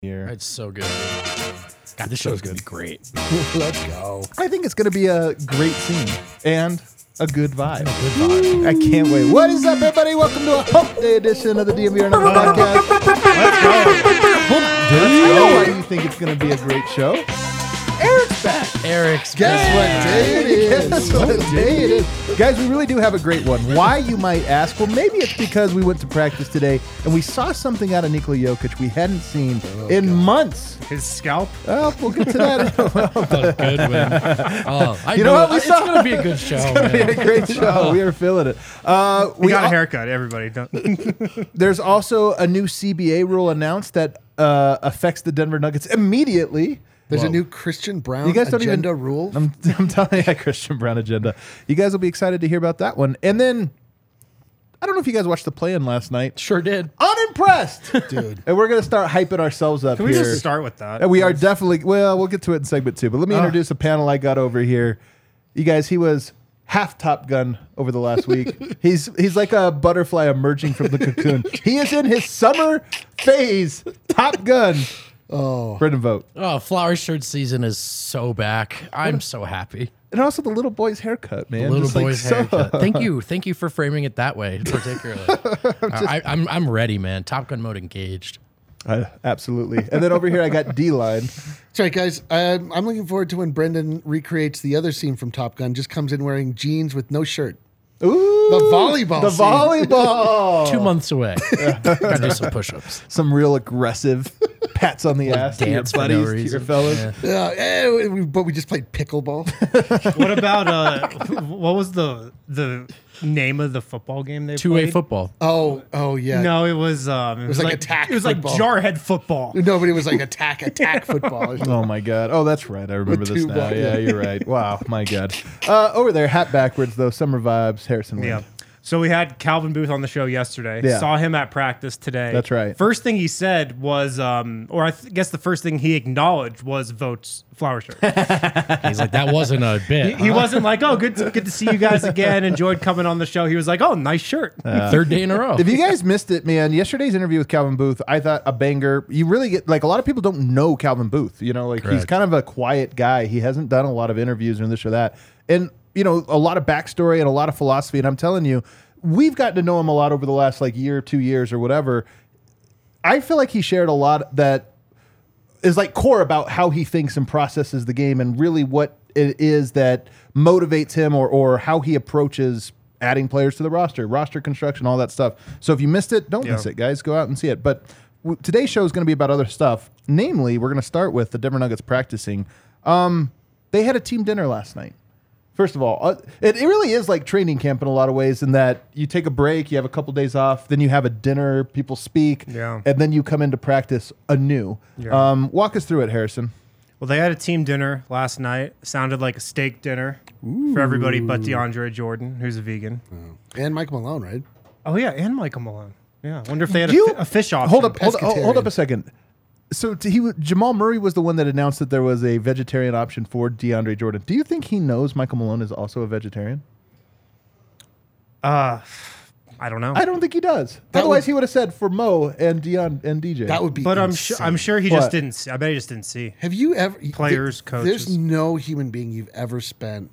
here. It's so good. God, this show's gonna be great. Let's go. I think it's going to be a great scene and a good vibe. Good vibe. I can't wait. What is up, everybody? Welcome to a Hump Day edition of the DMV Number Podcast. Let's go. Hump Day. I know why you think it's going to be a great show. Eric's Guess back. what day it is? Guess what day it is. Guys, we really do have a great one. Why, you might ask? Well, maybe it's because we went to practice today and we saw something out of Nikola Jokic we hadn't seen in months. His scalp. Oh, we'll get to that. A good win. Oh, I You know know, what? We it's saw- gonna be a good show. It's going to be a great show. We are feeling it. Uh, We we got a al- haircut. Everybody. Don't. There's also a new CBA rule announced that uh, affects the Denver Nuggets immediately. There's a new Christian Brown You guys don't agenda even rule. I'm, I'm telling you, Christian Brown agenda. You guys will be excited to hear about that one. And then I don't know if you guys watched the play-in last night. Sure did. Unimpressed, Dude. And we're gonna start hyping ourselves up Can we here. just start with that? And we are definitely well. We'll get to it in segment two. But let me ah. introduce a panel I got over here. You guys, he was half Top Gun over the last week. he's he's like a butterfly emerging from the cocoon. he is in his summer phase. Top Gun. Oh, Brendan Vogt. Oh, flower shirt season is so back. I'm so happy. And also the little boy's haircut, man. Little Just like boy's so- haircut. Thank you, thank you for framing it that way, particularly. I, I'm I'm ready, man. Top Gun mode engaged. Uh, absolutely. And then over here I got D line. that's right, guys. I'm, I'm looking forward to when Brendan recreates the other scene from Top Gun. Just comes in wearing jeans with no shirt. Ooh, The volleyball The scene. volleyball. Two months away. Gotta do some push-ups. Some real aggressive pats on the ass to your Dance for no buddies, to your reason. fellas. Yeah. Uh, eh, we, but we just played pickleball. what about uh? What was the the name of the football game they Two-way played? football. oh, oh yeah. No, it was um. It, was like attack It was football. like jarhead football. Nobody was like attack, attack football. Oh my god! Oh, that's right. I remember this two now. balls, Yeah, yeah. you're right. Wow, my god. Uh, over there, hat backwards though. Summer vibes. Harrison. Wind. Yeah. So we had Calvin Booth on the show yesterday. Yeah. Saw him at practice today. That's right. First thing he said was, um, or I th- guess the first thing he acknowledged was Vogt's flower shirt. He's like, that wasn't a bit. he, he wasn't like, oh, good, to, good to see you guys again. Enjoyed coming on the show. He was like, oh, nice shirt. Third day in a row. If you guys missed it, man, yesterday's interview with Calvin Booth, I thought a banger. You really get like a lot of people don't know Calvin Booth. You know, like he's kind of a quiet guy. He hasn't done a lot of interviews or this or that, and you know, a lot of backstory and a lot of philosophy. And I'm telling you, we've gotten to know him a lot over the last like year, two years, or whatever. I feel like he shared a lot that is like core about how he thinks and processes the game and really what it is that motivates him or or how he approaches adding players to the roster, roster construction, all that stuff. So if you missed it, don't Yeah. miss it, guys. Go out and see it. But w- today's show is going to be about other stuff. Namely, we're going to start with the Denver Nuggets practicing. Um, they had a team dinner last night. First of all, uh, it, it really is like training camp in a lot of ways in that you take a break, you have a couple days off, then you have a dinner, people speak, Yeah. and then you come into practice anew. Yeah. Um, walk us through it, Harrison. Well, they had a team dinner last night. Sounded like a steak dinner for everybody but DeAndre Jordan, who's a vegan. and Mike Malone, right? Oh yeah, and Michael Malone. Yeah, I wonder if they had a, You- fi- a fish option. Hold up, hold, hold, hold up a second. So t- he Jamal Murray was the one that announced that there was a vegetarian option for DeAndre Jordan. Do you think he knows Michael Malone is also a vegetarian? Uh, I don't know. I don't think he does. That Otherwise, would- he would have said for Mo and Dion and DJ. That would be. but I'm sure. I'm sure he What? just didn't. See. I bet he just didn't see. Have you ever Players, th- There's no human being you've ever spent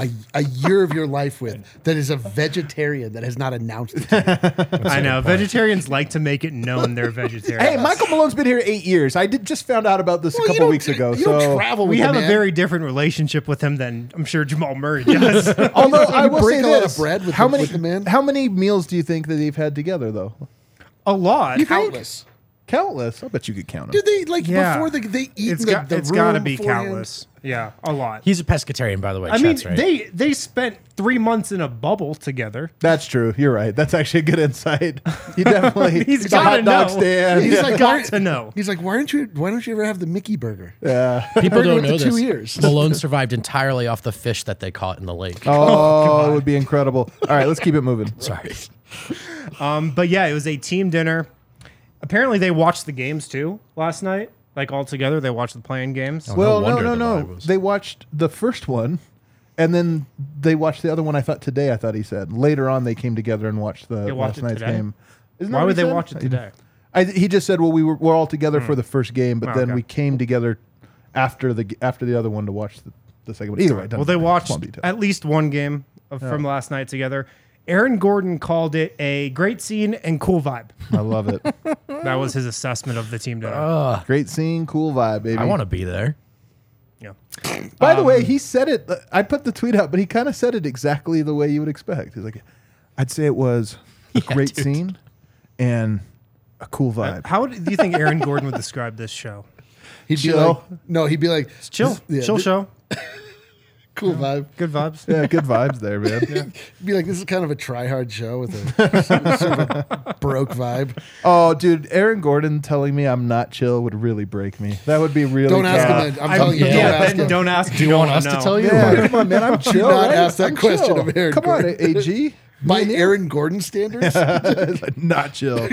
a, a year of your life with that is a vegetarian that has not announced it. I know vegetarians like to make it known they're vegetarian. Hey, Michael Malone's been here eight years. I did just found out about this Well, a you couple don't- weeks ago. You so don't travel with we the have a man. very different relationship with him than I'm sure Jamal Murray does. Although I will break say a lot of this, bread with how the- many with the man? how many meals do you think that they've had together though? a lot. countless. Countless. I bet you could count them. Did they like Yeah. before the, they eat It's in the, got. the It's got to room be beforehand? countless. Yeah, a lot. He's a pescatarian, by the way. I mean, Chet's right. they they spent three months in a bubble together. That's true. You're right. That's actually a good insight. You definitely He's the gotta hot dog know. stand. He's Yeah. like, got why- to know. He's like, why don't you? Why don't you ever have the Mickey burger? Yeah. People Burger don't with know the two this. ears. Malone survived entirely off the fish that they caught in the lake. Oh, it would be incredible. All right, let's keep it moving. Sorry. Um, but yeah, it was a team dinner. Apparently, they watched the games too last night. Like all together, they watched the playing games. Oh, Well, no, wonder no, the no. vibe was- They watched the first one, and then they watched the other one. I thought today. I thought he said later on they came together and watched the They watched last it night's today? game. Isn't that Why what would he they said? watch it today? I, he just said, well, we were we're all together for hmm. the first game, but Oh, then okay. we came together after the after the other one to watch the, the second one. Either way, Well, they watched Small detail. at least one game of, from last night together. Aaron Gordon called it a great scene and cool vibe. I love it. That was his assessment of the team dinner. Great scene, cool vibe, baby. I want to be there. yeah. By Um, the way, he said it. I put the tweet out, but he kind of said it exactly the way you would expect. He's like, I'd say it was a great dude. scene and a cool vibe. How do you think Aaron Gordon would describe this show? He'd be like, no, he'd be like, Chill, this- yeah, chill thi- show, cool vibe. good vibes. yeah, good vibes there, man. He'd be like, this is kind of a try hard show with a sort of a broke vibe. Oh, dude, Aaron Gordon telling me I'm not chill would really break me. That would be really. Don't ask tough. him. that. I'm I- telling you, yeah, don't ask Ben, him. don't ask. Do you want us to tell you? Yeah, come on, man. I'm chill. not right? ask that I'm question chill. of Aaron Come on, Gordon. AG. By Me and you. Aaron Gordon standards? Not chill.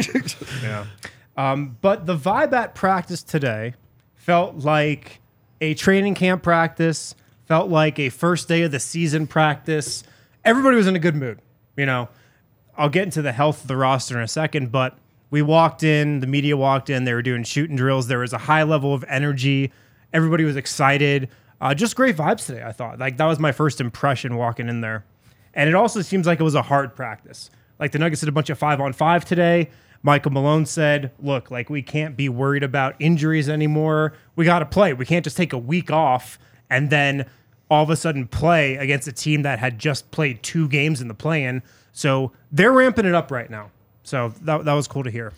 Yeah. Um, but the vibe at practice today felt like a training camp practice, felt like a first day of the season practice. Everybody was in a good mood. You know, I'll get into the health of the roster in a second, but we walked in, the media walked in, they were doing shooting drills. There was a high level of energy. Everybody was excited. Uh, just great vibes today, I thought. Like, that was my first impression walking in there. And it also seems like it was a hard practice. Like the Nuggets did a bunch of five on five today. Michael Malone said, look, like we can't be worried about injuries anymore. We got to play. We can't just take a week off and then all of a sudden play against a team that had just played two games in the play in. So they're ramping it up right now. So that, that was cool to hear.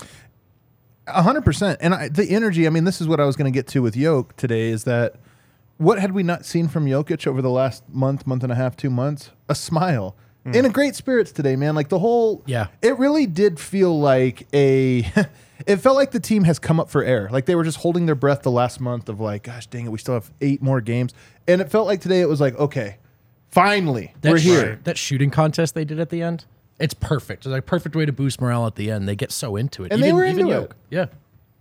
A hundred percent. And I, the energy. I mean, this is what I was going to get to with Yoke today. Is that what had we not seen from Jokic over the last month, month and a half, two months? A smile. In mm. a great spirits today, man. Like the whole, Yeah. It really did feel like a. it felt like the team has come up for air. Like they were just holding their breath the last month of like, gosh dang it, we still have eight more games. And it felt like today it was like, okay, finally That we're sh- here. That shooting contest they did at the end, it's perfect. It's like a perfect way to boost morale at the end. They get so into it. And they were into it. Yeah.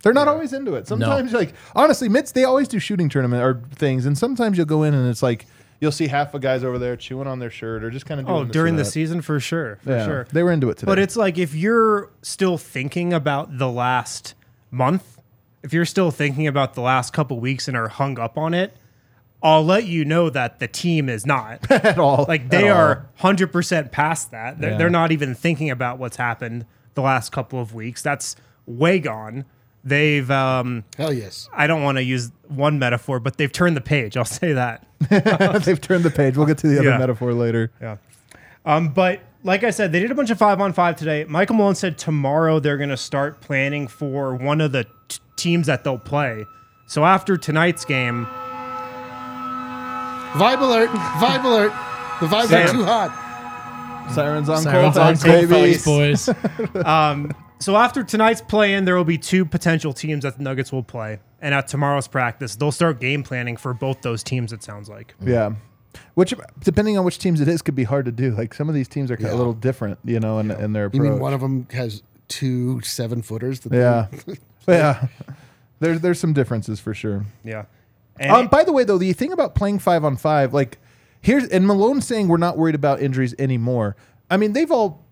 They're not always into it. Sometimes, like honestly, mids they always do shooting tournament or things, and sometimes you'll go in and it's like you'll see half the guys over there chewing on their shirt or just kind of oh, doing Oh, this or during the that. season for sure. For Yeah, sure. they were into it today. But it's like if you're still thinking about the last month, if you're still thinking about the last couple weeks and are hung up on it, I'll let you know that the team is not. at all Like they at all. are 100% past that. They're, Yeah. they're not even thinking about what's happened the last couple of weeks. That's way gone. They've, um, Hell yes. I don't want to use one metaphor, but they've turned the page. I'll say that. They've turned the page. We'll get to the other Yeah. metaphor later. Yeah. Um, but like I said, they did a bunch of five on five today. Michael Malone said tomorrow they're going to start planning for one of the t- teams that they'll play. So after tonight's game, Vibe alert. Vibe alert. The vibes Sam. are too hot. Sirens on Sirens cold on times, cold baby. fights, boys. so after tonight's play in, there will be two potential teams that the Nuggets will play. And at tomorrow's practice, they'll start game planning for both those teams, it sounds like. Yeah. Which, depending on which teams it is, could be hard to do. Like some of these teams are kind of a little different, you know, in, in their approach. You mean one of them has two seven footers? Yeah, yeah. There's there's some differences for sure. Yeah. And Um, by the way, though, the thing about playing five on five, like here's and Malone saying we're not worried about injuries anymore. I mean, they've all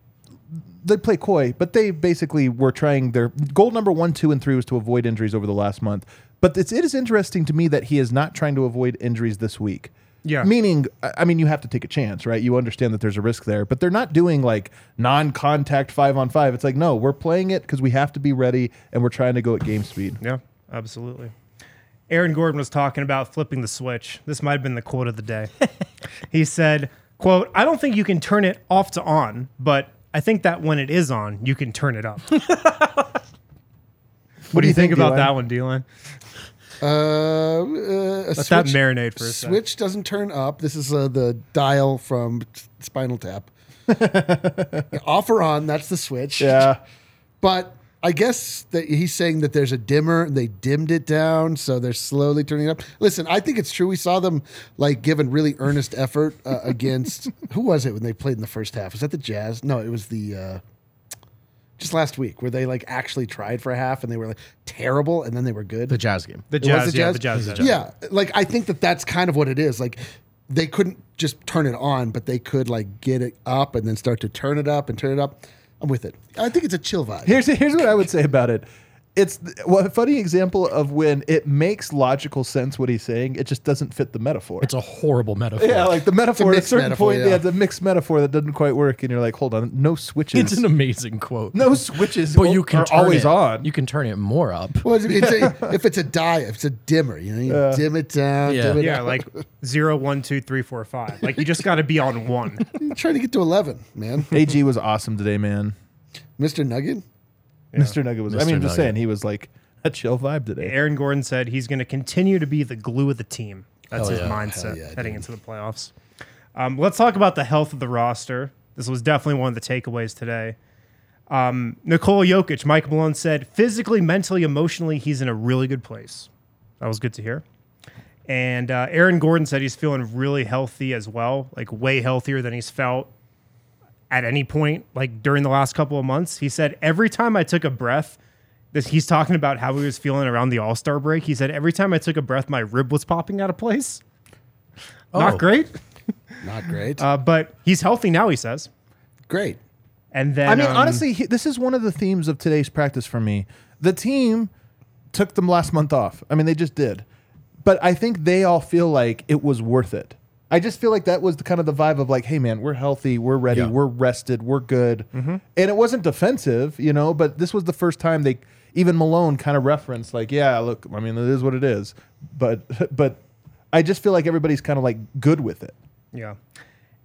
they play coy, but they basically were trying their goal number one, two, and three was to avoid injuries over the last month. But it's, it is interesting to me that he is not trying to avoid injuries this week. Yeah. Meaning, I I mean, you have to take a chance, right? You understand that there's a risk there, but they're not doing like non-contact five on five. It's like, no, we're playing it because we have to be ready, and we're trying to go at game speed. Yeah, absolutely. Aaron Gordon was talking about flipping the switch. This might have been the quote of the day. he said, quote, I don't think you can turn it off to on, but I think that when it is on, you can turn it up. what, do you think, about D-Line? that one, D-Line? Uh, uh, a Let switch, that marinate for a second. switch doesn't turn up. This is uh, the dial from Spinal Tap. Off or on, that's the switch. Yeah. But I guess that he's saying that there's a dimmer and they dimmed it down, so they're slowly turning it up. Listen, I think it's true. We saw them like giving really earnest effort uh, against who was it when they played in the first half? Was that the Jazz? No, it was the uh, just last week where they like actually tried for a half and they were like terrible and then they were good. the Jazz game. The It was Jazz, yeah, the Jazz. did. Yeah, like I think that that's kind of what it is. Like they couldn't just turn it on, but they could like get it up and then start to turn it up and turn it up. I'm with it. I think it's a chill vibe. Here's here's what I would say about it. It's well, a funny example of when it makes logical sense what he's saying. It just doesn't fit the metaphor. It's a horrible metaphor. yeah, like the metaphor at a certain metaphor, point, yeah. yeah, it's a mixed metaphor that doesn't quite work, and you're like, hold on, no switches. it's an amazing quote. no switches. but you can are turn always it, on. You can turn it more up. Well, it's, it's a, if it's a die, if it's a dimmer, you know, you dim it down, Yeah. dim it Yeah, up. like zero, one, two, three, four, five. Like you just got to be on one. You're trying to get to eleven, man. AG was awesome today, man. Mister Nugget. Mr. Nugget was. I mean, I'm just Nugget. saying, he was like a chill vibe today. Aaron Gordon said he's going to continue to be the glue of the team. That's Hell his yeah. mindset Hell yeah, heading dude. into the playoffs. Um, let's talk about the health of the roster. This was definitely one of the takeaways today. Um, Nikola Jokic, Mike Malone said, physically, mentally, emotionally, he's in a really good place. That was good to hear. And uh, Aaron Gordon said he's feeling really healthy as well, like way healthier than he's felt at any point, like during the last couple of months. He said, every time I took a breath, this he's talking about how he was feeling around the All Star break. He said, every time I took a breath, my rib was popping out of place. Oh. Not great, Not great. uh, but he's healthy now. He says, great. and then I mean, um, honestly, he, this is one of the themes of today's practice for me. The team took them last month off. I mean, they just did. But I think they all feel like it was worth it. I just feel like that was the kind of the vibe of like, hey man, we're healthy, we're ready, Yeah. we're rested, we're good. And it wasn't defensive, you know, but this was the first time they even Malone kind of referenced like, yeah, look, I mean, it is what it is. But but I just feel like everybody's kind of like good with it. Yeah.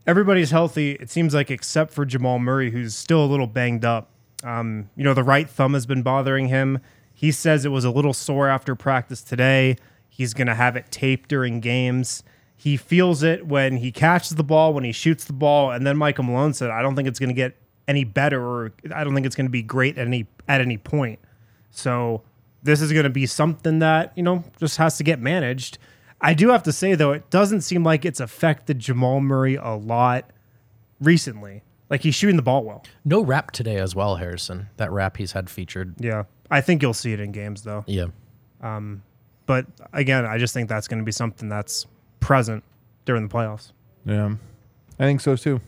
Everybody's healthy, it seems like, except for Jamal Murray, who's still a little banged up. Um, you know, the right thumb has been bothering him. He says it was a little sore after practice today. He's going to have it taped during games. He feels it when he catches the ball, when he shoots the ball. And then Michael Malone said, I don't think it's going to get any better, or I don't think it's going to be great at any at any point. So this is going to be something that, you know, just has to get managed. I do have to say, though, it doesn't seem like it's affected Jamal Murray a lot recently. Like he's shooting the ball well. No rap today as well, Harrison. That rap he's had featured. Yeah. I think you'll see it in games, though. Yeah. Um, But again, I just think that's going to be something that's present during the playoffs. Yeah. I think so too.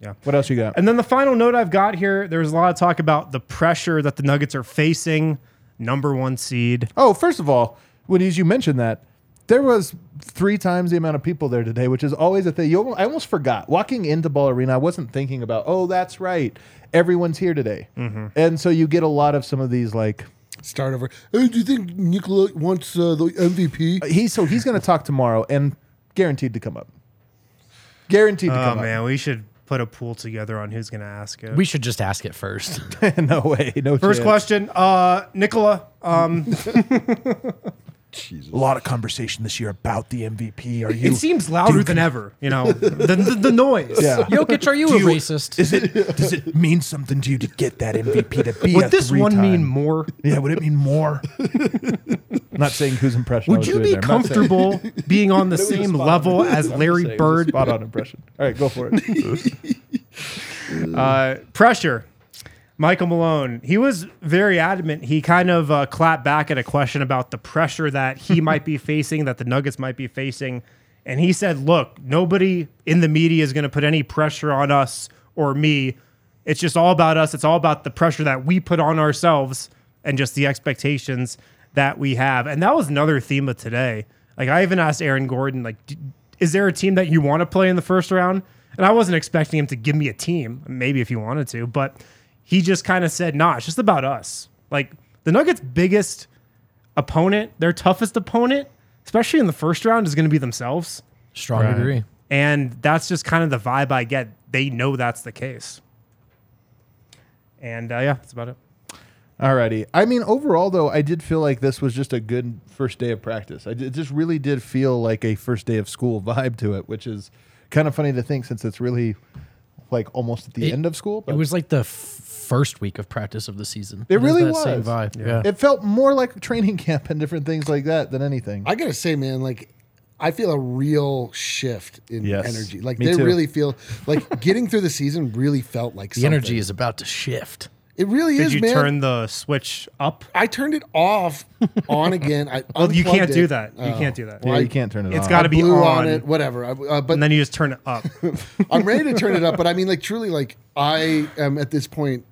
Yeah. What else you got? And then the final note I've got here there's a lot of talk about the pressure that the Nuggets are facing, number one seed. Oh, first of all, when you mentioned that, there was three times the amount of people there today, which is always a thing. You, I almost forgot. Walking into Ball Arena, I wasn't thinking about, oh, that's right. Everyone's here today. Mm-hmm. And so you get a lot of some of these, like, Start over. Hey, do you think Nikola wants uh, the MVP? he's so he's going to talk tomorrow and guaranteed to come up. Guaranteed to Oh, come man. We should put a pool together on who's going to ask it. We should just ask it first. no way. No First chance. question, uh, Nikola. Um, Jesus. A lot of conversation this year about the MVP. Are you? it seems louder than ever. You know, the, the, the noise. yeah. Jokic, are you a racist? Is it? Does it mean something to you to get that MVP to be? a Would this one three-time- mean more? Yeah, would it mean more? not saying whose impression. I Would was you doing be there. I'm saying- comfortable being on the It same spot on. level as Larry saying, it was a Bird? Spot on impression. All right, go for it. Uh, pressure. Michael Malone, he was very adamant. He kind of uh, clapped back at a question about the pressure that he might be facing, that the Nuggets might be facing. And he said, Look, nobody in the media is going to put any pressure on us or me. It's just all about us. It's all about the pressure that we put on ourselves and just the expectations that we have. And that was another theme of today. Like, I even asked Aaron Gordon, like, "D- is there a team that you want to play in the first round? And I wasn't expecting him to give me a team, maybe if he wanted to, but he just kind of said, nah, it's just about us. Like the Nuggets' biggest opponent, their toughest opponent, especially in the first round, is going to be themselves. Strong Right. agree. And that's just kind of the vibe I get. They know that's the case. And uh, yeah, that's about it. Alrighty. I mean, overall though, I did feel like this was just a good first day of practice. I, it just really did feel like a first day of school vibe to it, which is kind of funny to think since it's really like almost at the It- end of school. But It was like the f- first week of practice of the season. It has really that Same was. vibe. Yeah. it felt more like training camp and different things like that than anything. I gotta say, man, like I feel a real shift in Yes. energy. Like Me they too. really feel like getting through the season really felt like the something. energy is about to shift. It really Did is, you man. turn the switch up? I turned it off, on again. I Well, you can't do that. You Oh. can't do that. yeah, I- you can't turn it It's on. gotta be Blew on. on it, whatever. I, uh, but And then you just turn it up. I'm ready to turn it up. But I mean, like truly, like I am at this point.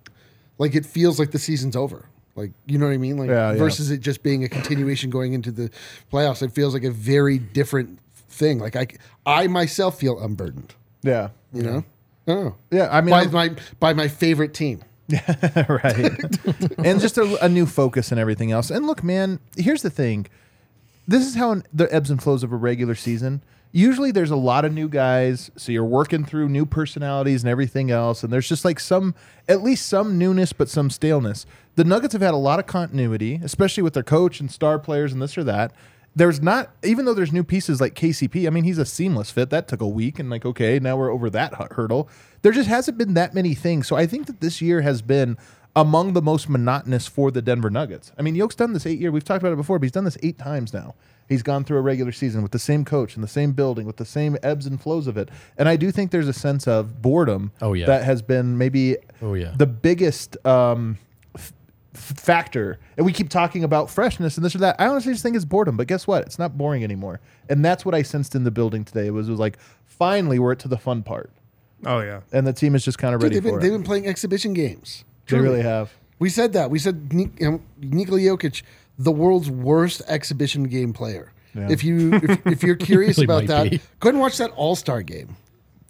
Like it feels like the season's over. Like, you know what I mean? Like, Yeah, yeah. versus it just being a continuation going into the playoffs. It feels like a very different thing. Like, I, I myself feel unburdened. Yeah. You know? Oh, Yeah. I mean, by I'm- my by my favorite team. Yeah. right. and just a, a new focus and everything else. And look, man, here's the thing. This is how the ebbs and flows of a regular season. Usually there's a lot of new guys, so you're working through new personalities and everything else, and there's just like some, at least some newness, but some staleness. The Nuggets have had a lot of continuity, especially with their coach and star players and this or that. There's not, even though there's new pieces like KCP, I mean, he's a seamless fit. That took a week, and like, okay, now we're over that hurdle. There just hasn't been that many things. So I think that this year has been among the most monotonous for the Denver Nuggets. I mean, Yoke's done this eight year. We've talked about it before, but he's done this eight times now. He's gone through a regular season with the same coach in the same building with the same ebbs and flows of it. And I do think there's a sense of boredom Oh, yeah. that has been maybe Oh, yeah. the biggest um, f- f- factor. And we keep talking about freshness and this or that. I honestly just think it's boredom. But guess what? It's not boring anymore. And that's what I sensed in the building today. It was, it was like, finally, we're to the fun part. Oh yeah. And the team is just kind of ready they've been, for they've been playing exhibition games. They really have. We said that. We said Ni- you know, Nikola Jokic, the world's worst exhibition game player. Yeah. If you if, if you're curious Really about that, be. go ahead and watch that All Star game.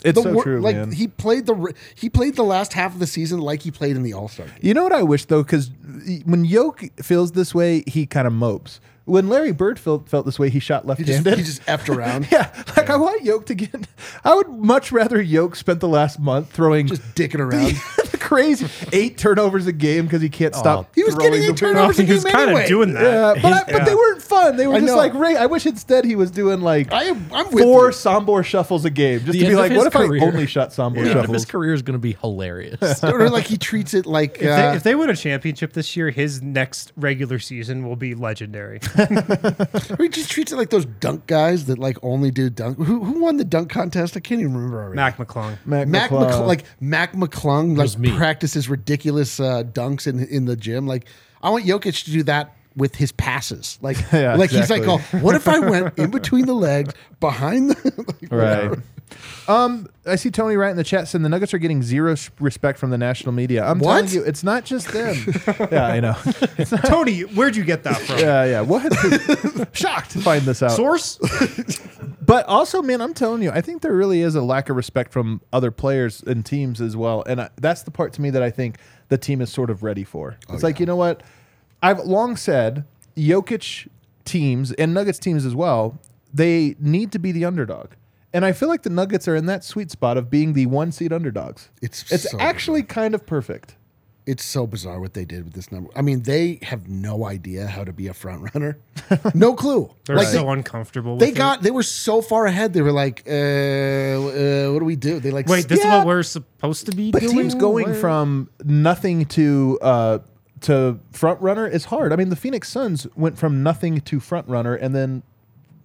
It's The so wor- true, like man. he played the he played the last half of the season like he played in the All Star game. You know what I wish though, because when Yoke feels this way, he kind of mopes. When Larry Bird felt felt this way, he shot left-handed. just he just effed around, yeah, like I want Yoke to get. I would much rather Yoke spent the last month throwing just dicking around. the crazy eight turnovers a game because he can't stop. He was getting eight turnovers he a game was kind anyway. of doing that. Yeah, but, I, but they weren't fun. They were I just know. like Ray. I wish instead he was doing like I am- I'm with four you. Sombor shuffles a game, just The to be end of like, his what if career- I only shot Sombor The end of shuffles? his career is going to be hilarious. or like he treats it like If, uh, they, if they win a championship this year, his next regular season will be legendary. or he just treats it like those dunk guys that like only do dunk. Who, who won the dunk contest? I can't even remember already. Mac McClung. Mac, Mac McClung. McClung, like Mac McClung, was like me. practices ridiculous uh, dunks in in the gym. Like I want Jokic to do that with his passes. Like Yeah, like he's like, oh, what if I went in between the legs, behind the like, Right. Um, I see Tony Wright in the chat saying the Nuggets are getting zero respect from the national media. I'm What? telling you, it's not just them. yeah, I know. Tony, where'd you get that from? Yeah, yeah. What? Shocked to find this out. Source? But also, man, I'm telling you, I think there really is a lack of respect from other players and teams as well. And I, that's the part to me that I think the team is sort of ready for. It's like, you know what? I've long said Jokic teams and Nuggets teams as well, they need to be the underdog. And I feel like the Nuggets are in that sweet spot of being the one seed underdogs. It's it's so actually kind of perfect. It's so bizarre what they did with this number. I mean, they have no idea how to be a front runner. No clue. They're like so they, uncomfortable. they with got they were so far ahead. They were like, uh, uh, what do we do? They like Wait, this Yeah. is what we're supposed to be But doing. teams going What? from nothing to uh, to front runner is hard. I mean, the Phoenix Suns went from nothing to front runner and then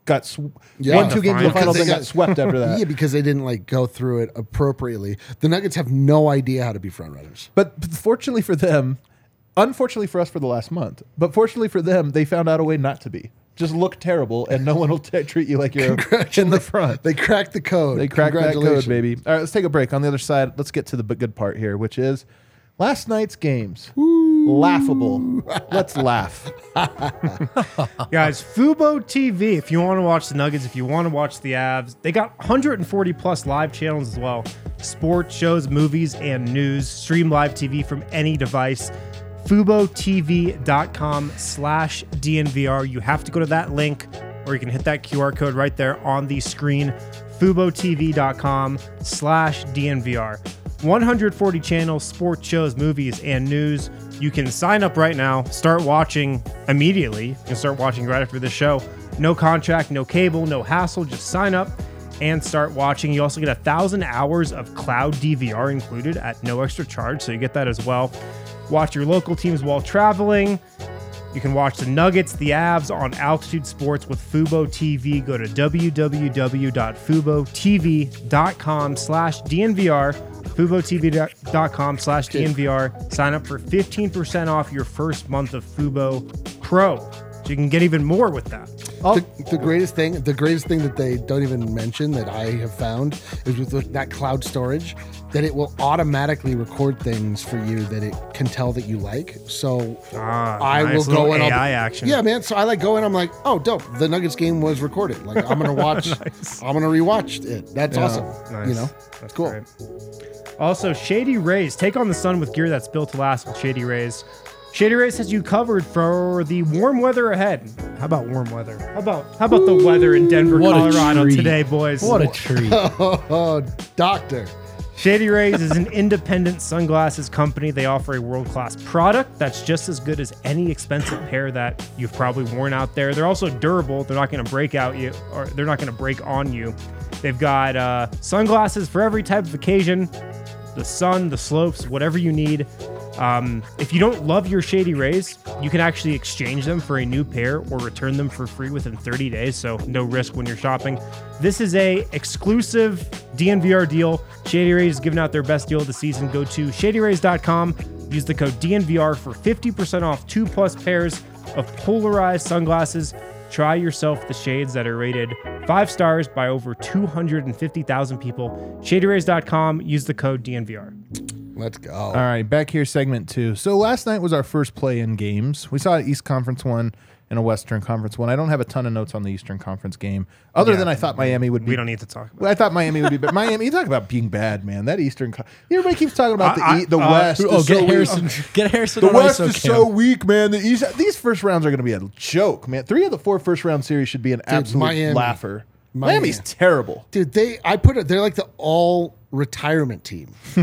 got sw- Yeah. won two games in the finals they and got got- swept after that. Yeah, because they didn't like go through it appropriately. The Nuggets have no idea how to be front runners. But fortunately for them, unfortunately for us for the last month, but fortunately for them, they found out a way not to be. Just look terrible, and no one will t- treat you like you're in the front. They cracked the code. They cracked that code, baby. All right, let's take a break. On the other side, let's get to the good part here, which is last night's games. Laughable. Let's laugh. Guys, Fubo TV, if you want to watch the Nuggets, if you want to watch the Avs, they got 140 plus live channels as well. Sports, shows, movies, and news. Stream live TV from any device. FuboTV.com slash DNVR. You have to go to that link or you can hit that QR code right there on the screen. FuboTV.com slash DNVR. 140 channels, sports shows, movies, and news. You can sign up right now, start watching immediately. You can start watching right after this show. No contract, no cable, no hassle. Just sign up and start watching. You also get a thousand hours of cloud DVR included at no extra charge, so you get that as well. Watch your local teams while traveling. You can watch the Nuggets, the Avs on Altitude Sports with Fubo TV. Go to www.fubotv.com slash DNVR, fubotv.com slash DNVR. Sign up for 15% off your first month of Fubo Pro. So you can get even more with that. The, the greatest thing, the greatest thing that they don't even mention that I have found is with that cloud storage, that it will automatically record things for you that it can tell that you like. So Ah, I nice will little go and I'll be- action. Yeah, man. So I like go in. I'm like, oh, dope. The Nuggets game was recorded. Like I'm gonna watch. I'm gonna rewatch it. That's awesome. Nice. You know, That's cool. great. Also, Shady Rays. Take on the sun with gear that's built to last with Shady Rays. Shady Rays has you covered for the warm weather ahead. How about warm weather? How about how about the weather in Denver, What a Colorado treat. today, boys? What a treat. Oh, doctor. Shady Rays is an independent sunglasses company. They offer a world class product that's just as good as any expensive pair that you've probably worn out there. They're also durable. They're not going to break out you, or they're not going to break on you. They've got uh, sunglasses for every type of occasion the sun, the slopes, whatever you need. Um, if you don't love your Shady Rays, you can actually exchange them for a new pair or return them for free within 30 days, so no risk when you're shopping. This is a exclusive DNVR deal. Shady Rays is giving out their best deal of the season. Go to shadyrays.com, use the code DNVR for 50% off two plus pairs of polarized sunglasses. Try yourself the shades that are rated five stars by over 250,000 people. Shadyrays.com, use the code DNVR. Let's go. All right, back here, segment two. So last night was our first play-in games. We saw an East Conference one and a Western Conference one. I don't have a ton of notes on the Eastern Conference game, other Yeah. than I thought Miami would be. We don't need to talk about I thought Miami would be, but Miami. You talk about being bad, man. That Eastern. Everybody keeps talking about the I- E- the uh, West. oh, get so Harrison. Weak. Get Harrison. The West is so weak, man. The East. These first rounds are going to be a joke, man. Three of the four first round series should be an absolute Miami. laugher. Miami. Miami's terrible. Dude, they I put it. They're like the all retirement team.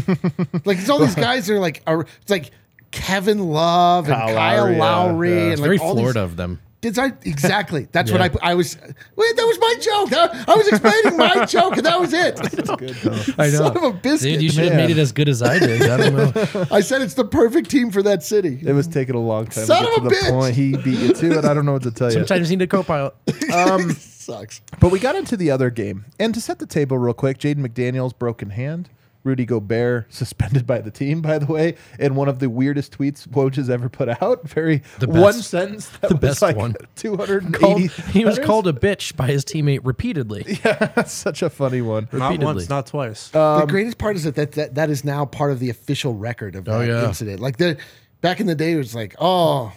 like it's all these guys. They're like are, it's like Kevin Love and Kyle Kyle Lowry, Lowry, yeah, yeah. and It's like very all Florida These, of them. did I exactly? That's Yeah. what I I was. Wait, that was my joke. I, I was explaining my joke, and that was it. I Son of a biscuit. Dude, you should have made it as good as I did. I don't know. I said it's the perfect team for that city. It was taking a long time Son to get of to a the bitch. point. He beat you to it. I don't know what to tell you. Sometimes you need a co-pilot. Um, Sucks. But we got into the other game. And to set the table real quick, Jaden McDaniels broken hand. Rudy Gobert suspended by the team, by the way, in one of the weirdest tweets Woj has ever put out. Very The one sentence. That the was best like one. 280. Called, he was called a bitch by his teammate repeatedly. Yeah, such a funny one. Not once, not twice. the um, greatest part is that, that that that is now part of the official record of oh, that Oh, yeah. incident. Like the back in the day, it was like, oh,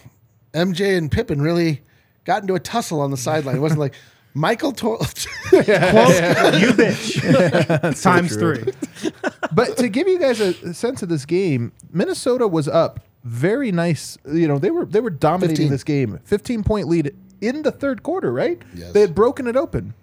MJ and Pippen really got into a tussle on the sideline. It wasn't like Michael told. Quote, you bitch. Times true. three. but to give you guys a, a sense of this game, Minnesota was up very nice. You know, they were they were dominating 15. this game. 15 point lead in the third quarter, right? Yes. They had broken it open.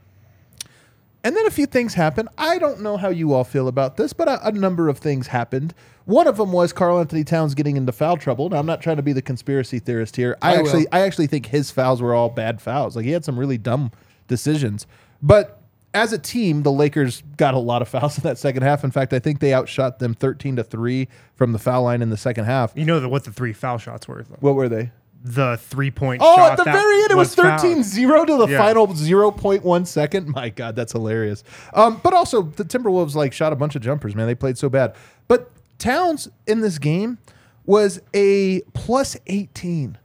And then a few things happened. I don't know how you all feel about this, but a, a number of things happened. One of them was Karl-Anthony Towns getting into foul trouble. Now I'm not trying to be the conspiracy theorist here. I, I will. actually I actually think his fouls were all bad fouls. Like he had some really dumb decisions. But as a team, the Lakers got a lot of fouls in that second half. In fact, I think they outshot them 13 to 3 from the foul line in the second half. You know the, what the three foul shots were. Though. What were they? The three point Oh, at the very end, it was fouled. 13 0 to the Yeah. final 0.1 second. My God, that's hilarious. Um, but also, the Timberwolves like shot a bunch of jumpers, man. They played so bad. But Towns in this game was a plus 18.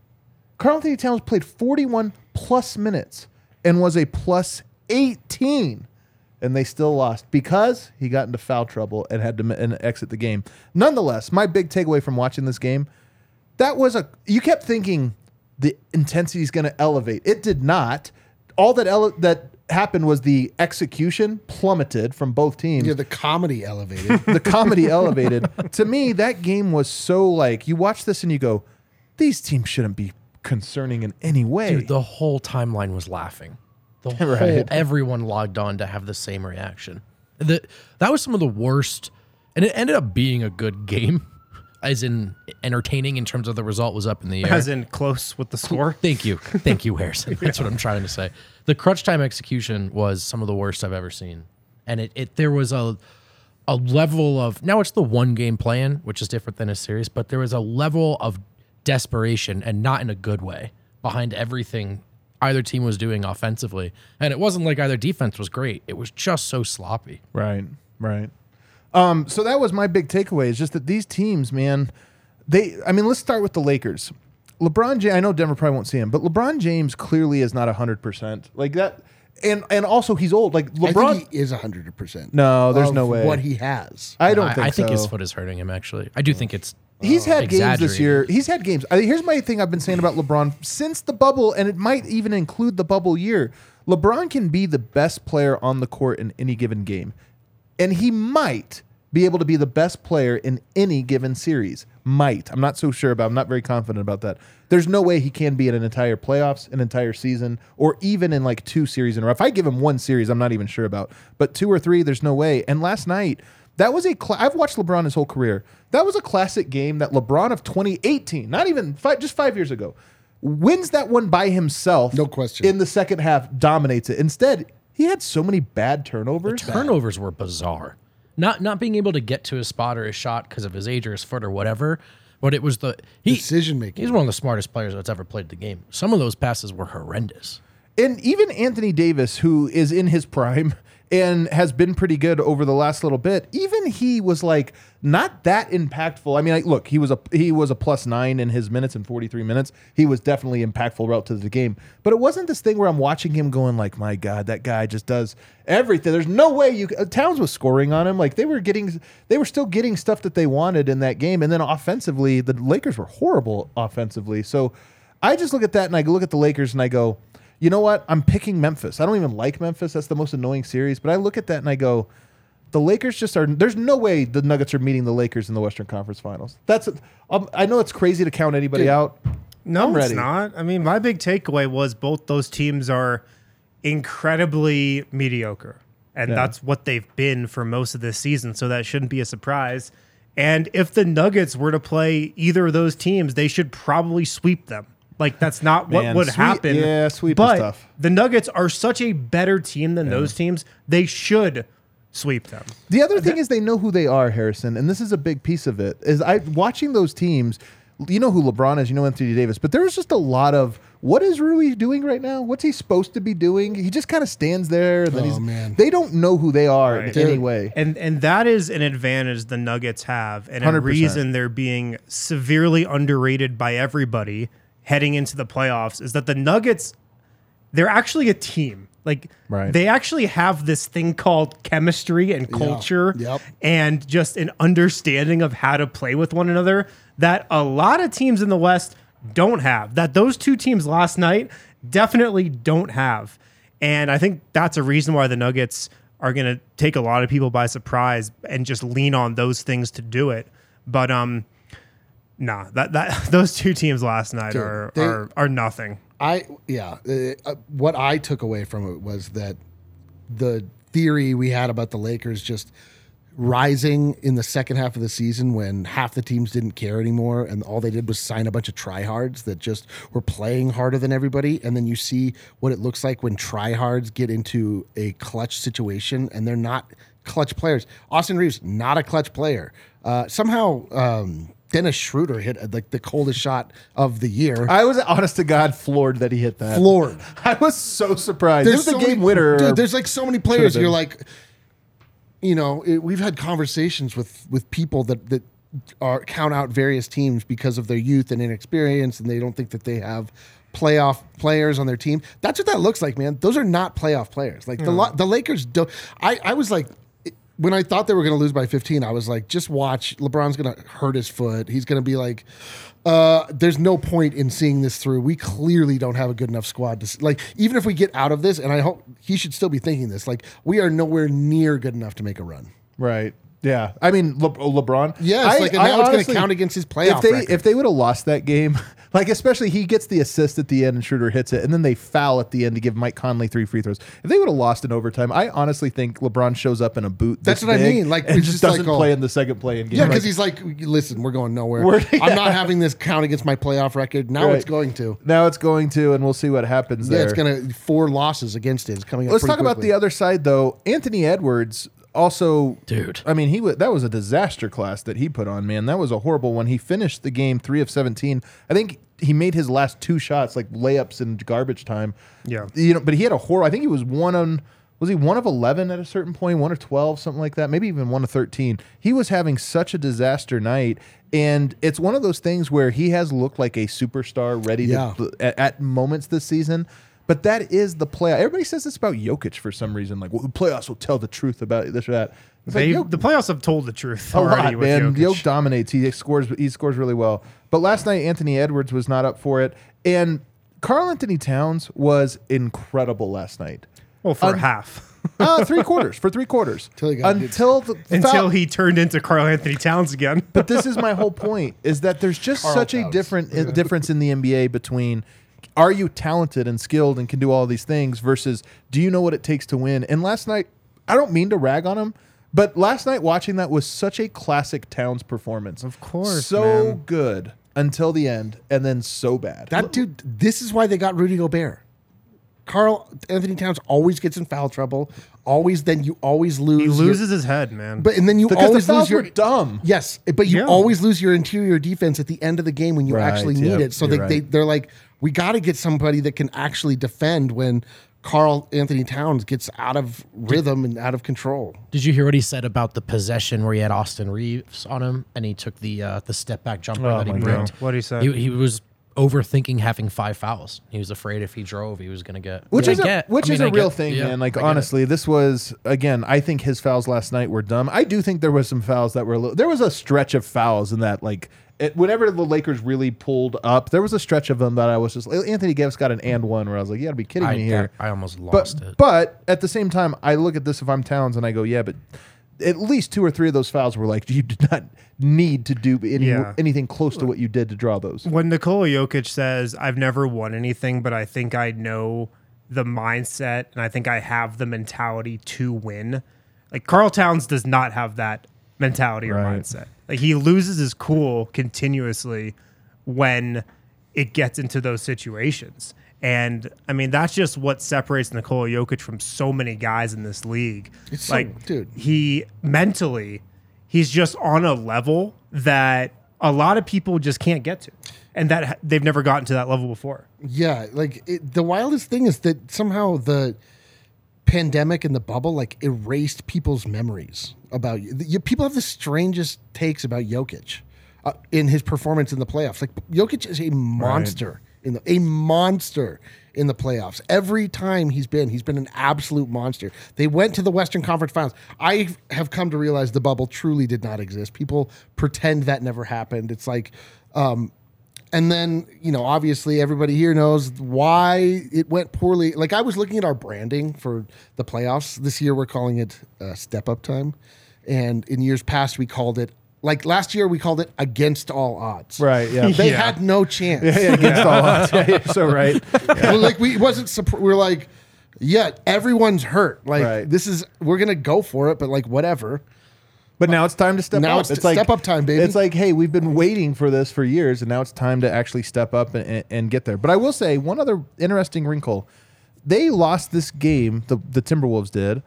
Karl-Anthony Towns played 41 plus minutes and was a plus 18. And they still lost because he got into foul trouble and had to and exit the game. Nonetheless, my big takeaway from watching this game that was a you kept thinking the intensity is going to elevate. It did not. All that ele- that happened was the execution plummeted from both teams. yeah, the comedy elevated. the comedy elevated. To me, that game was so like you watch this and you go, these teams shouldn't be concerning in any way. Dude, the whole timeline was laughing. The whole Right. everyone logged on to have the same reaction. The, that was some of the worst, and it ended up being a good game, as in entertaining in terms of the result was up in the air. As in close with the score. Thank you, thank you, Harrison. That's what I'm trying to say. The crunch time execution was some of the worst I've ever seen, and it, it there was a a level of now it's the one game plan, which is different than a series, but there was a level of desperation and not in a good way behind everything either team was doing offensively, and it wasn't like either defense was great. It was just so sloppy. Right, right. Um, so that was my big takeaway is just that these teams, man, they I mean, let's start with the Lakers. LeBron James, I know Denver probably won't see him, but LeBron James clearly is not 100%. Like that. And and also he's old. Like I LeBron. think he is hundred percent. No, there's no way. What he has. I don't I, think I think so. his foot is hurting him. Actually, I do think it's. He's had games this year. He's had games. I, here's my thing I've been saying about LeBron since the bubble, and it might even include the bubble year. LeBron can be the best player on the court in any given game, and he might be able to be the best player in any given series. Might. I'm not so sure about. I'm not very confident about that. There's no way he can be in an entire playoffs, an entire season, or even in like two series in a row. If I give him one series, I'm not even sure about. But two or three, there's no way. And last night, that was a. Cl- I've watched LeBron his whole career. That was a classic game that LeBron of 2018, not even five, just five years ago, wins that one by himself. No question. In the second half, dominates it. Instead, he had so many bad turnovers. turnovers were bizarre. Not not being able to get to his spot or his shot because of his age or his foot or whatever. But it was the he, Decision making. He's one of the smartest players that's ever played the game. Some of those passes were horrendous. And even Anthony Davis, who is in his prime and has been pretty good over the last little bit, even he was like not that impactful. I mean, like, look, he was a he was a plus nine in his minutes in 43 minutes. He was definitely impactful route to the game. But it wasn't this thing where I'm watching him going like, my God, that guy just does everything. There's no way you uh, Towns was scoring on him. Like they were getting they were still getting stuff that they wanted in that game. And then offensively, the Lakers were horrible offensively. So I just look at that and I look at the Lakers and I go, you know what? I'm picking Memphis. I don't even like Memphis. That's the most annoying series. But I look at that and I go, the Lakers just are. There's no way the Nuggets are meeting the Lakers in the Western Conference Finals. That's. Um, I know it's crazy to count anybody Dude. out. No, it's not. I mean, my big takeaway was both those teams are incredibly mediocre. And Yeah. that's what they've been for most of this season. So that shouldn't be a surprise. And if the Nuggets were to play either of those teams, they should probably sweep them. Like that's not what Man, would happen. yeah, sweep but. The Nuggets are such a better team than those teams. They should sweep them. The other thing is they know who they are, Harrison, and this is a big piece of it. Is I watching those teams. You know who LeBron is. You know Anthony Davis. But there was just a lot of what is Rui doing right now? What's he supposed to be doing? He just kind of stands there. And then Oh, he's, man. They don't know who they are Right. in any way. And and that is an advantage the Nuggets have, and a 100%. reason they're being severely underrated by everybody heading into the playoffs is that the Nuggets, they're actually a team. Like Right. they actually have this thing called chemistry and culture Yep. and just an understanding of how to play with one another that a lot of teams in the West don't have. That those two teams last night definitely don't have. And I think that's a reason why the Nuggets are going to take a lot of people by surprise and just lean on those things to do it. But um nah, that that those two teams last night Dude, are, they- are are nothing. I yeah. Uh, uh, what I took away from it was that the theory we had about the Lakers just rising in the second half of the season when half the teams didn't care anymore and all they did was sign a bunch of tryhards that just were playing harder than everybody and then you see what it looks like when tryhards get into a clutch situation and they're not clutch players. Austin Reaves not a clutch player. Uh, somehow um, Dennis Schroeder hit uh, like the coldest shot of the year. I was honest to God floored that he hit that. Floored. I was so surprised. It was the game many, winner. Dude, there's like so many players. You're like, you know, it, we've had conversations with with people that that are count out various teams because of their youth and inexperience, and they don't think that they have playoff players on their team. That's what that looks like, man. Those are not playoff players. Like the the Lakers don't. I I was like. When I thought they were going to lose by 15, I was like, just watch. LeBron's going to hurt his foot. He's going to be like, uh, there's no point in seeing this through. We clearly don't have a good enough squad to like. Even if we get out of this, and I hope he should still be thinking this, like we are nowhere near good enough to make a run. Right. Yeah. I mean, Le- LeBron. Yes, I- like, and I now it's gonna count against his playoff If they record. if they would have lost that game, like especially he gets the assist at the end and Schroeder hits it, and then they foul at the end to give Mike Conley three free throws. If they would have lost in overtime, I honestly think LeBron shows up in a boot. That's what I mean, like, and just just doesn't oh. play in the second play in game. Yeah, Like, because he's like, listen, we're going nowhere. We're- I'm not having this count against my playoff record. Now Right. it's going to. now it's going to, and we'll see what happens there. Yeah, there. it's going to four losses against it. It's coming up. Let's talk about the other side though. Anthony Edwards also, Dude. I mean, he wa that was a disaster class that he put on. Man, that was a horrible one. He finished the game three of seventeen. I think he made his last two shots like layups in garbage time. Yeah. you know, but he had a horror. I think he was one on was he one of 11 at a certain point, one of 12, something like that, maybe even one of 13. He was having such a disaster night. And it's one of those things where he has looked like a superstar ready Yeah. to at, at moments this season. But that is the play. Everybody says this about Jokic for some reason. Like, well, the playoffs will tell the truth about this or that. It's like, the playoffs have told the truth a already lot, with man. Jokic. Yoke dominates. He scores. He scores really well. But last night, Anthony Edwards was not up for it, and Karl-Anthony Towns was incredible last night. well, for Un- half. Uh, three quarters for three quarters Till he got until the Until he turned into Karl-Anthony Towns again. But this is my whole point: is that there's just Carl such a different uh, difference in the NBA between are you talented and skilled and can do all these things versus do you know what it takes to win? And last night, I don't mean to rag on him, but last night watching that was such a classic Towns performance. Of course, so man. good until the end, and then so bad. That dude, this is why they got Rudy Gobert. Carl Anthony Towns always gets in foul trouble. Always, then you always lose. He your- loses his head, man. but and then you because the always fouls lose your were dumb. Yes, but you Yeah. always lose your interior defense at the end of the game when you Right, actually need yep, it. So you're they, they they're like, we got to get somebody that can actually defend when Karl-Anthony Towns gets out of rhythm and out of control. Did you hear what he said about the possession where he had Austin Reaves on him and he took the uh, the step back jumper Oh that he my bricked? What did he say? He, he was overthinking having five fouls. He was afraid if he drove, he was going to get. Which I is a, get- which I mean, is I a real get- thing, yeah, man. Like I honestly, this was again. I think his fouls last night were dumb. I do think there was some fouls that were. A little, there was a stretch of fouls in that like. It, whenever the Lakers really pulled up, there was a stretch of them that I was just Anthony Davis got an and one where I was like, "You got to be kidding I, me here." I almost but lost it. but at the same time, I look at this if I'm Towns and I go, "Yeah, but at least two or three of those fouls were like you did not need to do any, Yeah. anything close to what you did to draw those." when Nikola Jokic says, I've never won anything, but I think I know the mindset and I think I have the mentality to win. Like Karl Towns does not have that mentality or Right. mindset. Like he loses his cool continuously when it gets into those situations. And I mean, that's just what separates Nikola Jokic from so many guys in this league. It's so- like, dude. he mentally, he's just on a level that a lot of people just can't get to, and that they've never gotten to that level before. Yeah, like it, the wildest thing is that somehow the pandemic and the bubble like erased people's memories about you. you people have the strangest takes about Jokic uh, in his performance in the playoffs. Like Jokic is a monster in the a monster in the playoffs. Every time he's been, he's been an absolute monster. They went to the Western Conference Finals. I have come to realize the bubble truly did not exist. People pretend that never happened. It's like um, and then, you know, obviously everybody here knows why it went poorly. Like I was looking at our branding for the playoffs. This year we're calling it uh, step up time. And in years past we called it like last year we called it against all odds. Right? Yeah. They Yeah. had no chance. yeah, against all odds. Yeah, you're so right. Well, like we wasn't surp- we're like yeah, everyone's hurt. Like Right. this is we're going to go for it, but like whatever. But now it's time to step Now up. it's step up time, baby. It's like, hey, we've been waiting for this for years, and now it's time to actually step up and, and, and get there. But I will say one other interesting wrinkle: they lost this game. The the Timberwolves did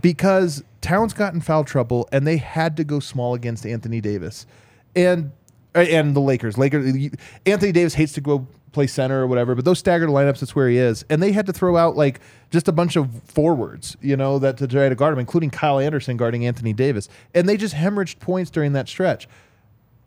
because Towns got in foul trouble, and they had to go small against Anthony Davis, and uh, and the Lakers. Lakers. Anthony Davis hates to go play center or whatever, but those staggered lineups, that's where he is. And they had to throw out like just a bunch of forwards, you know, that to try to guard him, including Kyle Anderson guarding Anthony Davis. And they just hemorrhaged points during that stretch.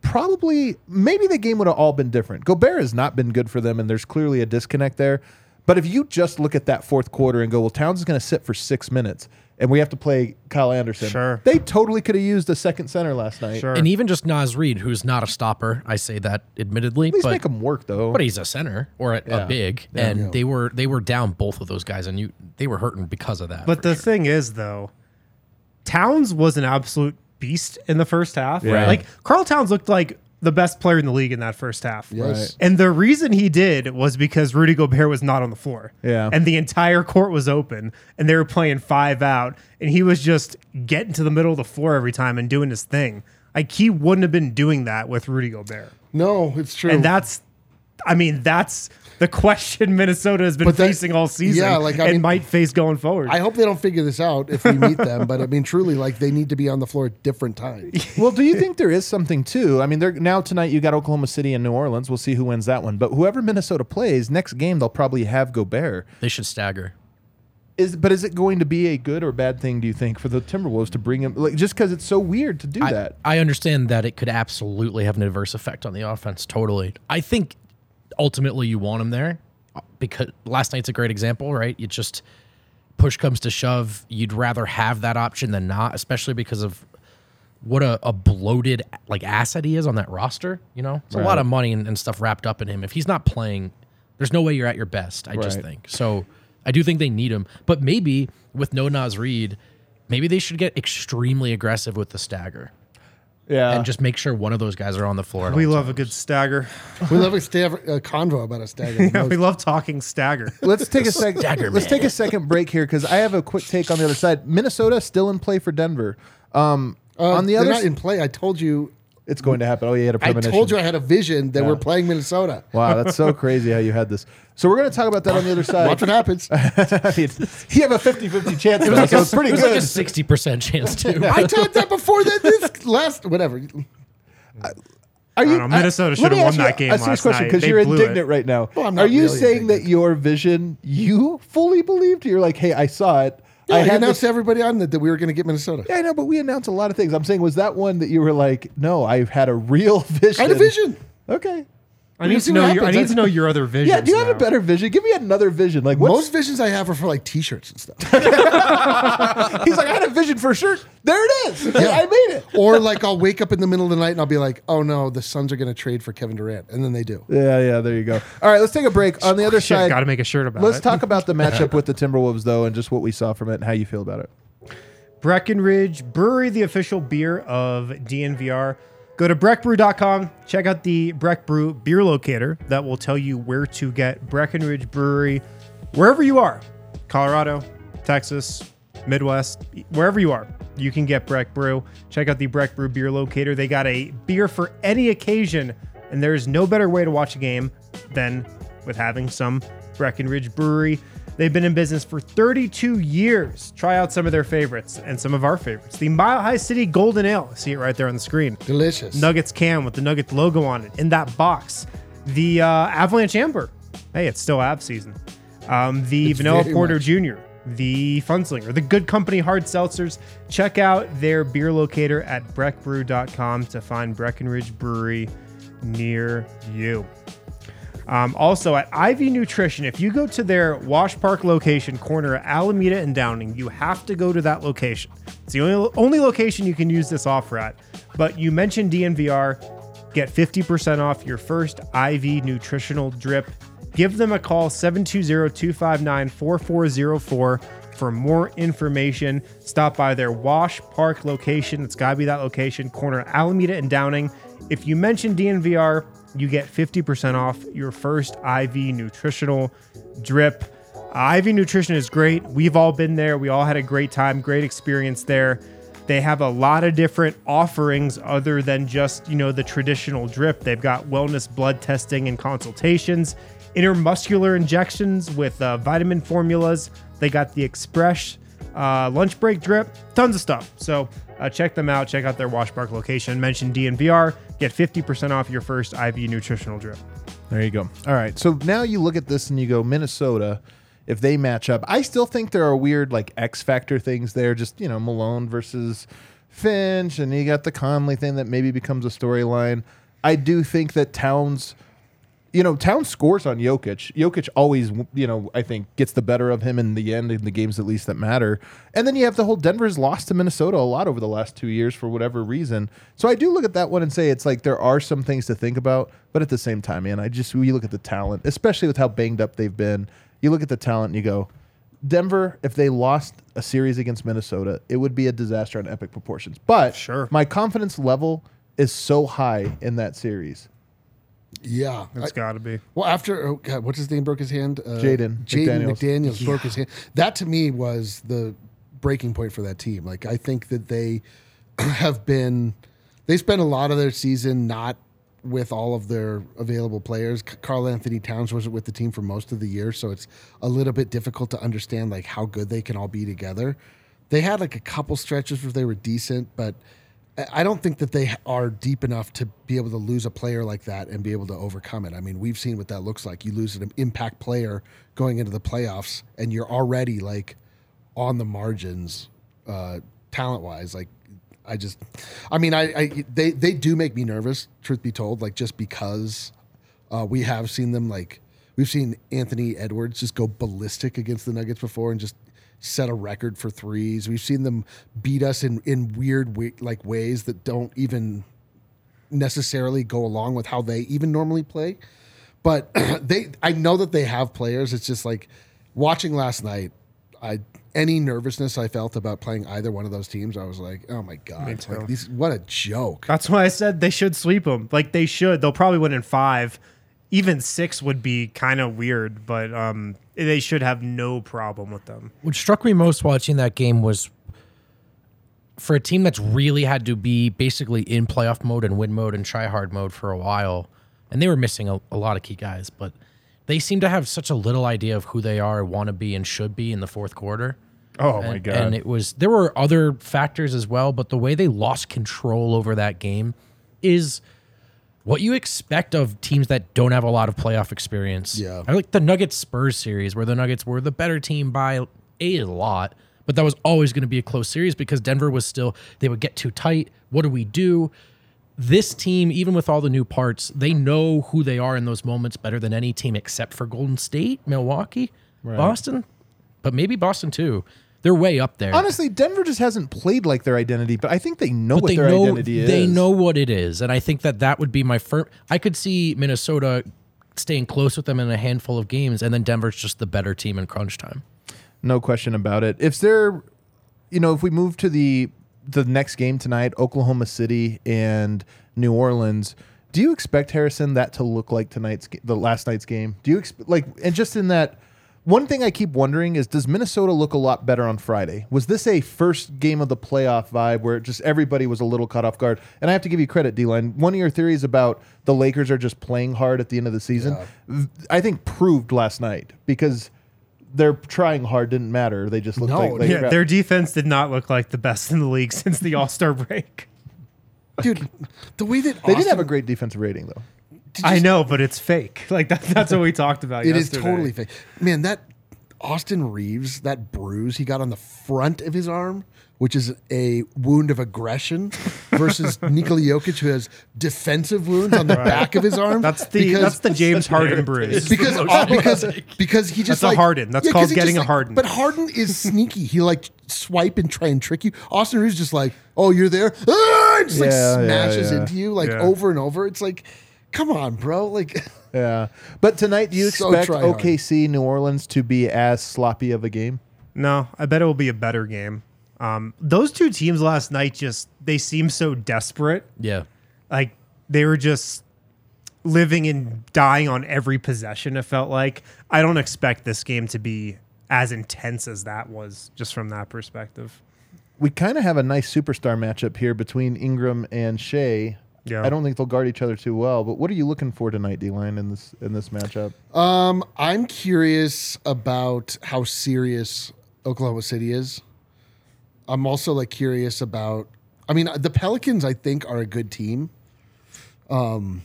Probably, maybe the game would have all been different. Gobert has not been good for them, and there's clearly a disconnect there. But if you just look at that fourth quarter and go, well, Towns is going to sit for six minutes, and we have to play Kyle Anderson. Sure. They totally could have used a second center last night. Sure. And even just Naz Reid, who's not a stopper, I say that admittedly, At least but make him work, though. but he's a center or a, Yeah. a big, Yeah. and Yeah. they were they were down both of those guys, and you they were hurting because of that. But the sure. thing is, though, Towns was an absolute beast in the first half. Yeah. Like Karl Towns looked like the best player in the league in that first half. Yes. Right. And the reason he did was because Rudy Gobert was not on the floor. Yeah. And the entire court was open and they were playing five out. And he was just getting to the middle of the floor every time and doing his thing. Like he wouldn't have been doing that with Rudy Gobert. No, it's true. And that's, I mean, that's the question Minnesota has been that- facing all season yeah, like, I and mean- might face going forward. I hope they don't figure this out if we meet them, but I mean, truly, like they need to be on the floor at different times. well, do you think there is something too? I mean, they're now tonight you got Oklahoma City and New Orleans. We'll see who wins that one. But whoever Minnesota plays next game, they'll probably have Gobert. they should stagger. Is but is it going to be a good or bad thing? Do you think for the Timberwolves to bring him like just because it's so weird to do I, that? I understand that it could absolutely have an adverse effect on the offense. Totally. I think ultimately you want him there because last night's a great example, right? You just push comes to shove, you'd rather have that option than not, especially because of what a, a bloated like asset he is on that roster. You know, it's a lot of money and, and stuff wrapped up in him. If he's not playing, there's no way you're at your best. I just think so. I do think they need him, but maybe with no Naz Reid, maybe they should get extremely aggressive with the stagger Yeah, and just make sure one of those guys are on the floor. at We all love a times. good stagger. We love a, sta- a convo about a stagger. Yeah, we love talking stagger. let's take a second. Stagger Let's man. take a second break here because I have a quick take on the other side. Minnesota still in play for Denver. Um, Uh, on the other, not s- in play. I told you. It's going to happen. Oh, yeah, you had a I premonition. told you I had a vision that Yeah. we're playing Minnesota. Wow, that's so crazy how you had this. So we're going to talk about that on the other side. Watch what happens. I mean, you have a 50-50 chance, though, so it's pretty It was good. like a sixty percent chance too. I told that before that this last whatever. Are you, don't know, Minnesota should've won that game a serious last question night. because They you're blew indignant it. right now. Well, I'm not Are you really saying that your vision you fully believed? You're like, hey, I saw it. I had announced to everybody on that, that we were going to get Minnesota. Yeah, I know, but we announced a lot of things. I'm saying, was that one that you were like, no, I've had a real vision? I had a vision. Okay. I need to know your. I need to know your other vision. Yeah, do you have a better vision? Give me another vision. Like what's, Most visions I have are for like T-shirts and stuff, he's like, I had a vision for a shirt. There it is. Yeah. I made it. or like I'll wake up in the middle of the night and I'll be like, "Oh no, the Suns are going to trade for Kevin Durant," and then they do. Yeah, yeah, there you go. All right, let's take a break. On the other Shit, side, got to make a shirt about let's it. talk about the matchup with the Timberwolves, though, and just what we saw from it and how you feel about it. Breckenridge Brewery, the official beer of DNVR. Go to breckbrew.com, check out the Breck Brew beer locator that will tell you where to get Breckenridge Brewery wherever you are Colorado, Texas, Midwest, wherever you are. You can get Breck Brew. Check out the Breck Brew beer locator. They got a beer for any occasion, and there's no better way to watch a game than with having some Breckenridge Brewery. They've been in business for 32 years. Try out some of their favorites and some of our favorites. The Mile High City Golden Ale. See it right there on the screen. Delicious. Nuggets can with the Nuggets logo on it in that box. The uh, Avalanche Amber. Hey, it's still Av season. Um, the It's Vanilla Porter much. Jr., the Funslinger, the Good Company Hard Seltzers. Check out their beer locator at breckbrew.com to find Breckenridge Brewery near you. Um, also at Ivy Nutrition, if you go to their Wash Park location, corner Alameda and Downing, you have to go to that location. It's the only, only location you can use this offer at. But you mentioned DNVR, get 50% off your first IV nutritional drip. Give them a call 720-259-4404 for more information. Stop by their Wash Park location. It's got to be that location, corner Alameda and Downing. If you mention DNVR, you get 50% off your first IV nutritional drip. Uh, IV nutrition is great. We've all been there. We all had a great time, great experience there. They have a lot of different offerings other than just, you know, the traditional drip. They've got wellness blood testing and consultations, intermuscular injections with uh, vitamin formulas. They got the Express uh, lunch break drip, tons of stuff. So uh, check them out. Check out their Wash Park location. Mention DNVR. Get 50% off your first IV nutritional drip. There you go. All right. So now you look at this and you go, Minnesota, if they match up, I still think there are weird like X factor things there. Just, you know, Malone versus Finch, and you got the Conley thing that maybe becomes a storyline. I do think that Towns, you know, Towns scores on Jokic. Jokic always, you know, I think gets the better of him in the end in the games at least that matter. And then you have the whole Denver's lost to Minnesota a lot over the last two years for whatever reason. So I do look at that one and say it's like there are some things to think about, but at the same time, man, I just you look at the talent, especially with how banged up they've been. You look at the talent and you go, Denver, if they lost a series against Minnesota, it would be a disaster on epic proportions. But Sure. my confidence level is so high in that series. Yeah. it's got to be. well, after oh God, what's his name broke his hand? Uh, Jaden Jaden McDaniels. McDaniels, broke his hand. That to me was the breaking point for that team. Like I think that they have been they spent a lot of their season not with all of their available players. Karl-Anthony Towns wasn't with the team for most of the year, so it's a little bit difficult to understand like how good they can all be together. They had like a couple stretches where they were decent, but I- don't think that they are deep enough to be able to lose a player like that and be able to overcome it. I mean, we've seen what that looks like. You lose an impact player going into the playoffs, and you're already like on the margins, uh, talent wise. Like, I just, I mean, I, I they they do make me nervous. Truth be told, like just because uh, we have seen them like we've seen Anthony Edwards just go ballistic against the Nuggets before and just set a record for threes. We've seen them beat us in in weird like ways that don't even necessarily go along with how they even normally play. But they, I know that they have players. It's just like watching last night. I any nervousness I felt about playing either one of those teams, I was like, oh my god, like these, what a joke. That's why I said they should sweep them. Like they should. They'll probably win in five. Even six would be kind of weird, but um, they should have no problem with them. What struck me most watching that game was for a team that's really had to be basically in playoff mode and win mode and try hard mode for a while, and they were missing a, a lot of key guys, but they seem to have such a little idea of who they are, want to be, and should be in the fourth quarter. Oh and, my god! And it was there were other factors as well, but the way they lost control over that game is what you expect of teams that don't have a lot of playoff experience. Yeah. I like the Nuggets Spurs series where the Nuggets were the better team by a lot, but that was always going to be a close series because Denver was still they would get too tight. What do we do? This team, even with all the new parts, they know who they are in those moments better than any team except for Golden State, Milwaukee, Boston, but maybe Boston too. They're way up there. Honestly, Denver just hasn't played like their identity, but I think they know but what they their know identity is. they know what it is, and I think that that would be my firm. I could see Minnesota staying close with them in a handful of games, and then Denver's just the better team in crunch time. No question about it. If they're, you know, if we move to the the next game tonight, Oklahoma City and New Orleans, do you expect Harrison that to look like tonight's the last night's game? Do you expect like and just in that one thing I keep wondering is does Minnesota look a lot better on Friday? Was this a first game of the playoff vibe where just everybody was a little caught off guard? And I have to give you credit, D-line. One of your theories about the Lakers are just playing hard at the end of the season, I think proved last night because their trying hard didn't matter. They just looked No, like, like Yeah, their defense did not look like the best in the league since the All Star break. Dude, the way that they did Austin- have a great defensive rating though. I know, but it's fake. Like that, that's what we talked about. It is yesterday. totally fake. Man, that Austin Reaves, that bruise he got on the front of his arm, which is a wound of aggression, versus Nikola Jokic, who has defensive wounds on the back of his arm. That's the because, that's the James Harden bruise. because uh, because because he just That's a like, Harden. That's 'cause called getting just, a like- Harden. But Harden is sneaky. He like swipe and try and trick you. Austin Reaves just like, oh, you're there, ah! and just like Yeah, yeah, smashes yeah. into you like Yeah. over and over. It's like, come on, bro, like. Yeah, but tonight, do you So expect try hard. OKC New Orleans to be as sloppy of a game? No, I bet it will be a better game. Um, those two teams last night just they seemed so desperate. Yeah, Like they were just living and dying on every possession. It felt like I don't expect this game to be as intense as that was, just from that perspective. We kind of have a nice superstar matchup here between Ingram and Shai. Yeah. I don't think they'll guard each other too well. But what are you looking for tonight, D line, in this in this matchup? Um, I'm curious about how serious Oklahoma City is. I'm also like curious about. I mean, the Pelicans, I think, are a good team. Um,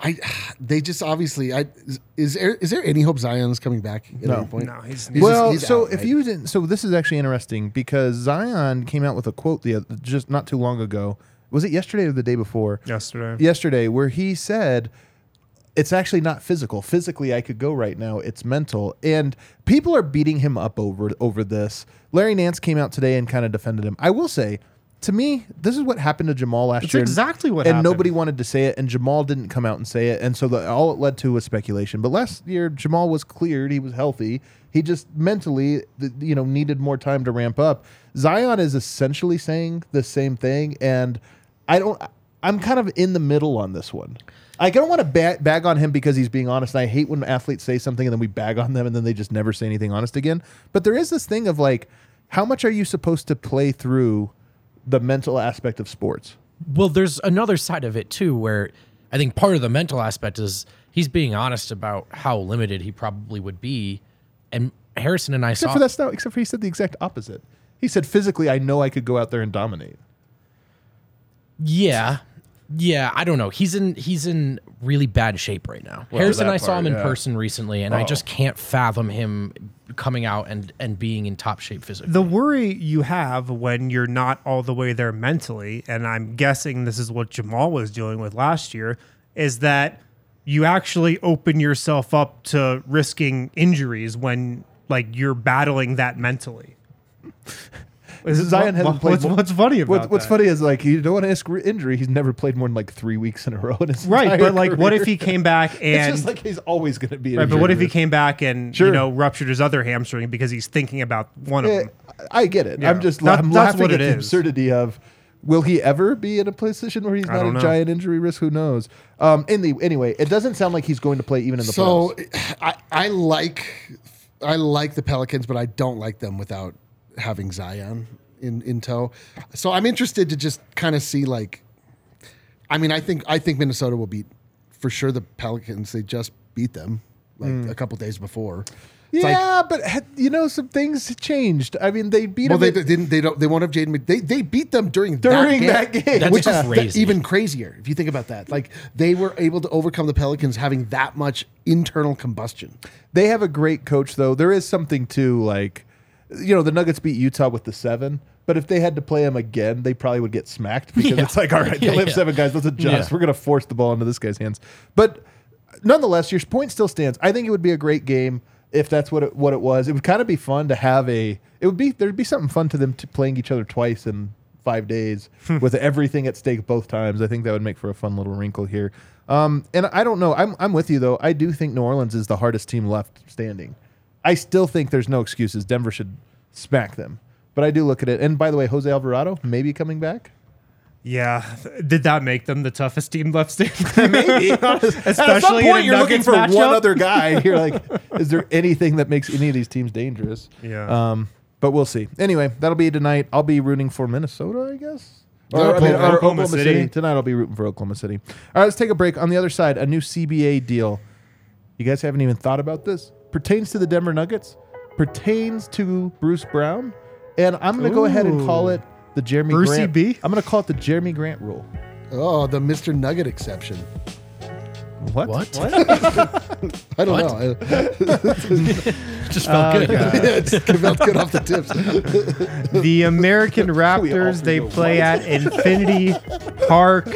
I they just obviously. I is there is there any hope Zion's coming back at No. any point? No, he's, He's well, just- he's so out, if right? you didn't, so this is actually interesting because Zion came out with a quote the oth- just not too long ago. Was it yesterday or the day before? yesterday. yesterday where he said it's actually not physical. Physically, I could go right now. It's mental, and people are beating him up over over this. Larry Nance came out today and kind of defended him. I will say, to me, this is what happened to Jamal last It's year. exactly what and happened. nobody wanted to say it, and Jamal didn't come out and say it, and so the, all it led to was speculation. But last year, Jamal was cleared; he was healthy. He just mentally, you know, needed more time to ramp up. Zion is essentially saying the same thing, and I don't. I'm kind of in the middle on this one. I don't want to ba- bag on him because he's being honest. And I hate when athletes say something and then we bag on them and then they just never say anything honest again. But there is this thing of like, how much are you supposed to play through the mental aspect of sports? Well, there's another side of it too, where I think part of the mental aspect is he's being honest about how limited he probably would be. And Harrison and I Except saw for that's not. Except for he said the exact opposite. He said physically, I know I could go out there and dominate. Yeah. Yeah, I don't know. He's in he's in really bad shape right now. Harrison, I saw part, him in yeah. person recently, and I Oh. just can't fathom him coming out and and being in top shape physically. The worry you have when you're not all the way there mentally, and I'm guessing this is what Jamal was dealing with last year, is that you actually open yourself up to risking injuries when like you're battling that mentally. Zion hasn't What- played what's, more- what's funny about What, what's that? funny is like you don't want to risk injury. He's never played more than like three weeks in a row in his Right, but like, what if he came back It's and just like he's always going to be. right? But what if he came back and Sure. you know ruptured his other hamstring because he's thinking about one of Yeah, them? I get it. Yeah. I'm just That- I'm that's laughing what at the is. absurdity of. Will he ever be in a position where he's not a don't know. giant injury risk? Who knows? Um, in the anyway, it doesn't sound like he's going to play even in the So playoffs. I, I like I like the Pelicans, but I don't like them without having Zion in, in tow. So I'm interested to just kind of see like I mean, I think I think Minnesota will beat for sure the Pelicans. They just beat them like hmm. a couple days before. It's like, Yeah, but you know some things changed. I mean, they beat them. well, him they at- didn't. They don't. They won't have Jaden. They they beat them during During that that game, game. That's which is crazy. th- even crazier if you think about that. Like they were able to overcome the Pelicans having that much internal combustion. They have a great coach, though. There is something to like, you know, the Nuggets beat Utah with the seven. But if they had to play them again, they probably would get smacked because Yeah. it's like, all right, they Yeah, have yeah. seven guys. Let's adjust. We're going to force the ball into this guy's hands. But nonetheless, your point still stands. I think it would be a great game if that's what it, what it was. It would kind of be fun to have a. It would be there'd be something fun to them to playing each other twice in five days with everything at stake both times. I think that would make for a fun little wrinkle here. Um, and I don't know. I'm I'm with you though. I do think New Orleans is the hardest team left standing. I still think there's no excuses. Denver should smack them. But I do look at it. And by the way, Jose Alvarado maybe coming back. Yeah, did that make them the toughest team left standing? Maybe. Especially At some point, you're looking Nuggets for one matchup? other guy. You're like, is there anything that makes any of these teams dangerous? Yeah. Um, but we'll see. Anyway, that'll be tonight. I'll be rooting for Minnesota, I guess. Or, Or I mean, or Oklahoma Oklahoma, City. City. Tonight I'll be rooting for Oklahoma City. All right, let's take a break. On the other side, a new CBA deal. You guys haven't even thought about this? Pertains to the Denver Nuggets, pertains to Bruce Brown. And I'm going to go ahead and call it the Jerami Brucey Grant. B? I'm going to call it the Jerami Grant rule. Oh, the Mr. Nugget exception. What? What? I don't What? know. I- Just felt good. Oh, yeah, it's felt good off the tips. the American Raptors, they feel play at Infinity Park.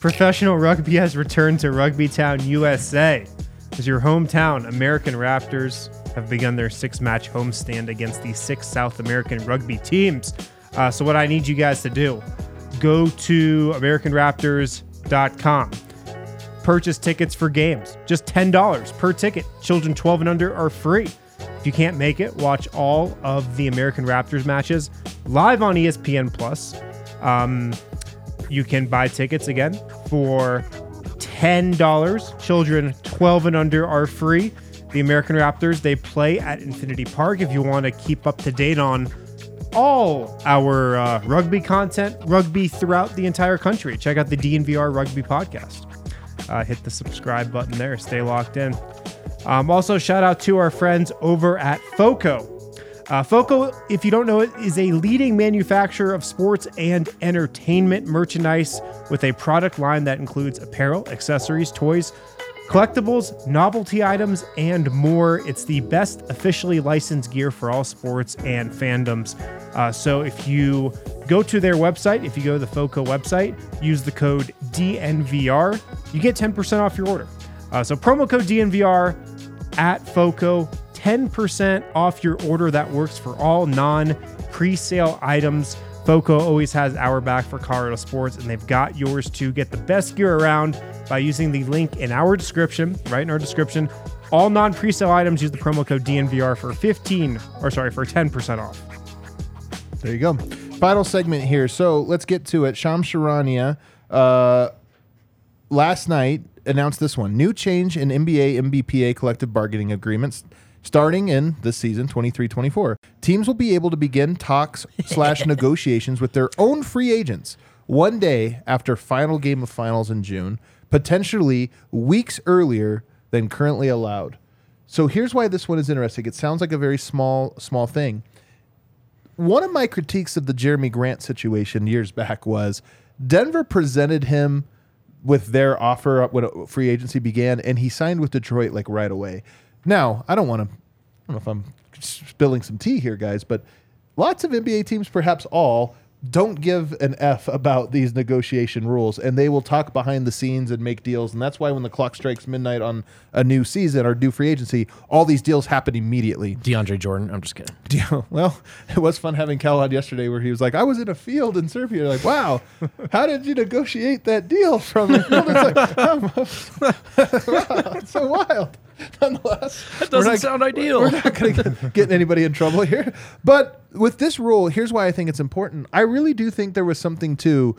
Professional rugby has returned to Rugby Town, USA. Your hometown, American Raptors have begun their six match homestand against the six South American rugby teams. Uh, so, what I need you guys to do go to AmericanRaptors.com. Purchase tickets for games, just $10 per ticket. Children 12 and under are free. If you can't make it, watch all of the American Raptors matches live on ESPN Plus. Um, you can buy tickets again for $10. Children 12 and under are free. The American Raptors, they play at Infinity Park. If you want to keep up to date on all our uh, rugby content, rugby throughout the entire country, check out the DNVR Rugby Podcast. Uh, hit the subscribe button there. Stay locked in. Um, also, shout out to our friends over at FOCO. Uh, FOCO, if you don't know it, is a leading manufacturer of sports and entertainment merchandise with a product line that includes apparel, accessories, toys, collectibles, novelty items, and more. It's the best officially licensed gear for all sports and fandoms. Uh, so if you go to their website, if you go to the FOCO website, use the code DNVR, you get 10% off your order. Uh, so promo code DNVR at FOCO, 10% off your order. That works for all non pre sale items. FOCO always has our back for Colorado sports, and they've got yours to get the best gear around by using the link in our description, right in our description. All non pre sale items use the promo code DNVR for 15 or sorry, for 10% off. There you go. Final segment here. So let's get to it. Shams Charania uh, last night announced this one new change in NBA NBPA collective bargaining agreements starting in this season 23-24 teams will be able to begin talks slash negotiations with their own free agents one day after final game of finals in june potentially weeks earlier than currently allowed. So here's why this one is interesting. It sounds like a very small small thing. One of my critiques of the Jerami Grant situation years back was Denver presented him with their offer when free agency began, and he signed with Detroit like right away. Now, I don't want to. I don't know if I'm spilling some tea here, guys, but lots of NBA teams, perhaps all, don't give an F about these negotiation rules, and they will talk behind the scenes and make deals. And that's why when the clock strikes midnight on a new season or new free agency, all these deals happen immediately. DeAndre Jordan. I'm just kidding. Yeah, well, it was fun having Cal on yesterday where he was like, I was in a field in Serbia. Like, wow, how did you negotiate that deal from the field? It's like, wow, it's so wild. Nonetheless, That doesn't not- sound ideal. We're not going to get anybody in trouble here. But with this rule, here's why I think it's important. I really do think there was something to,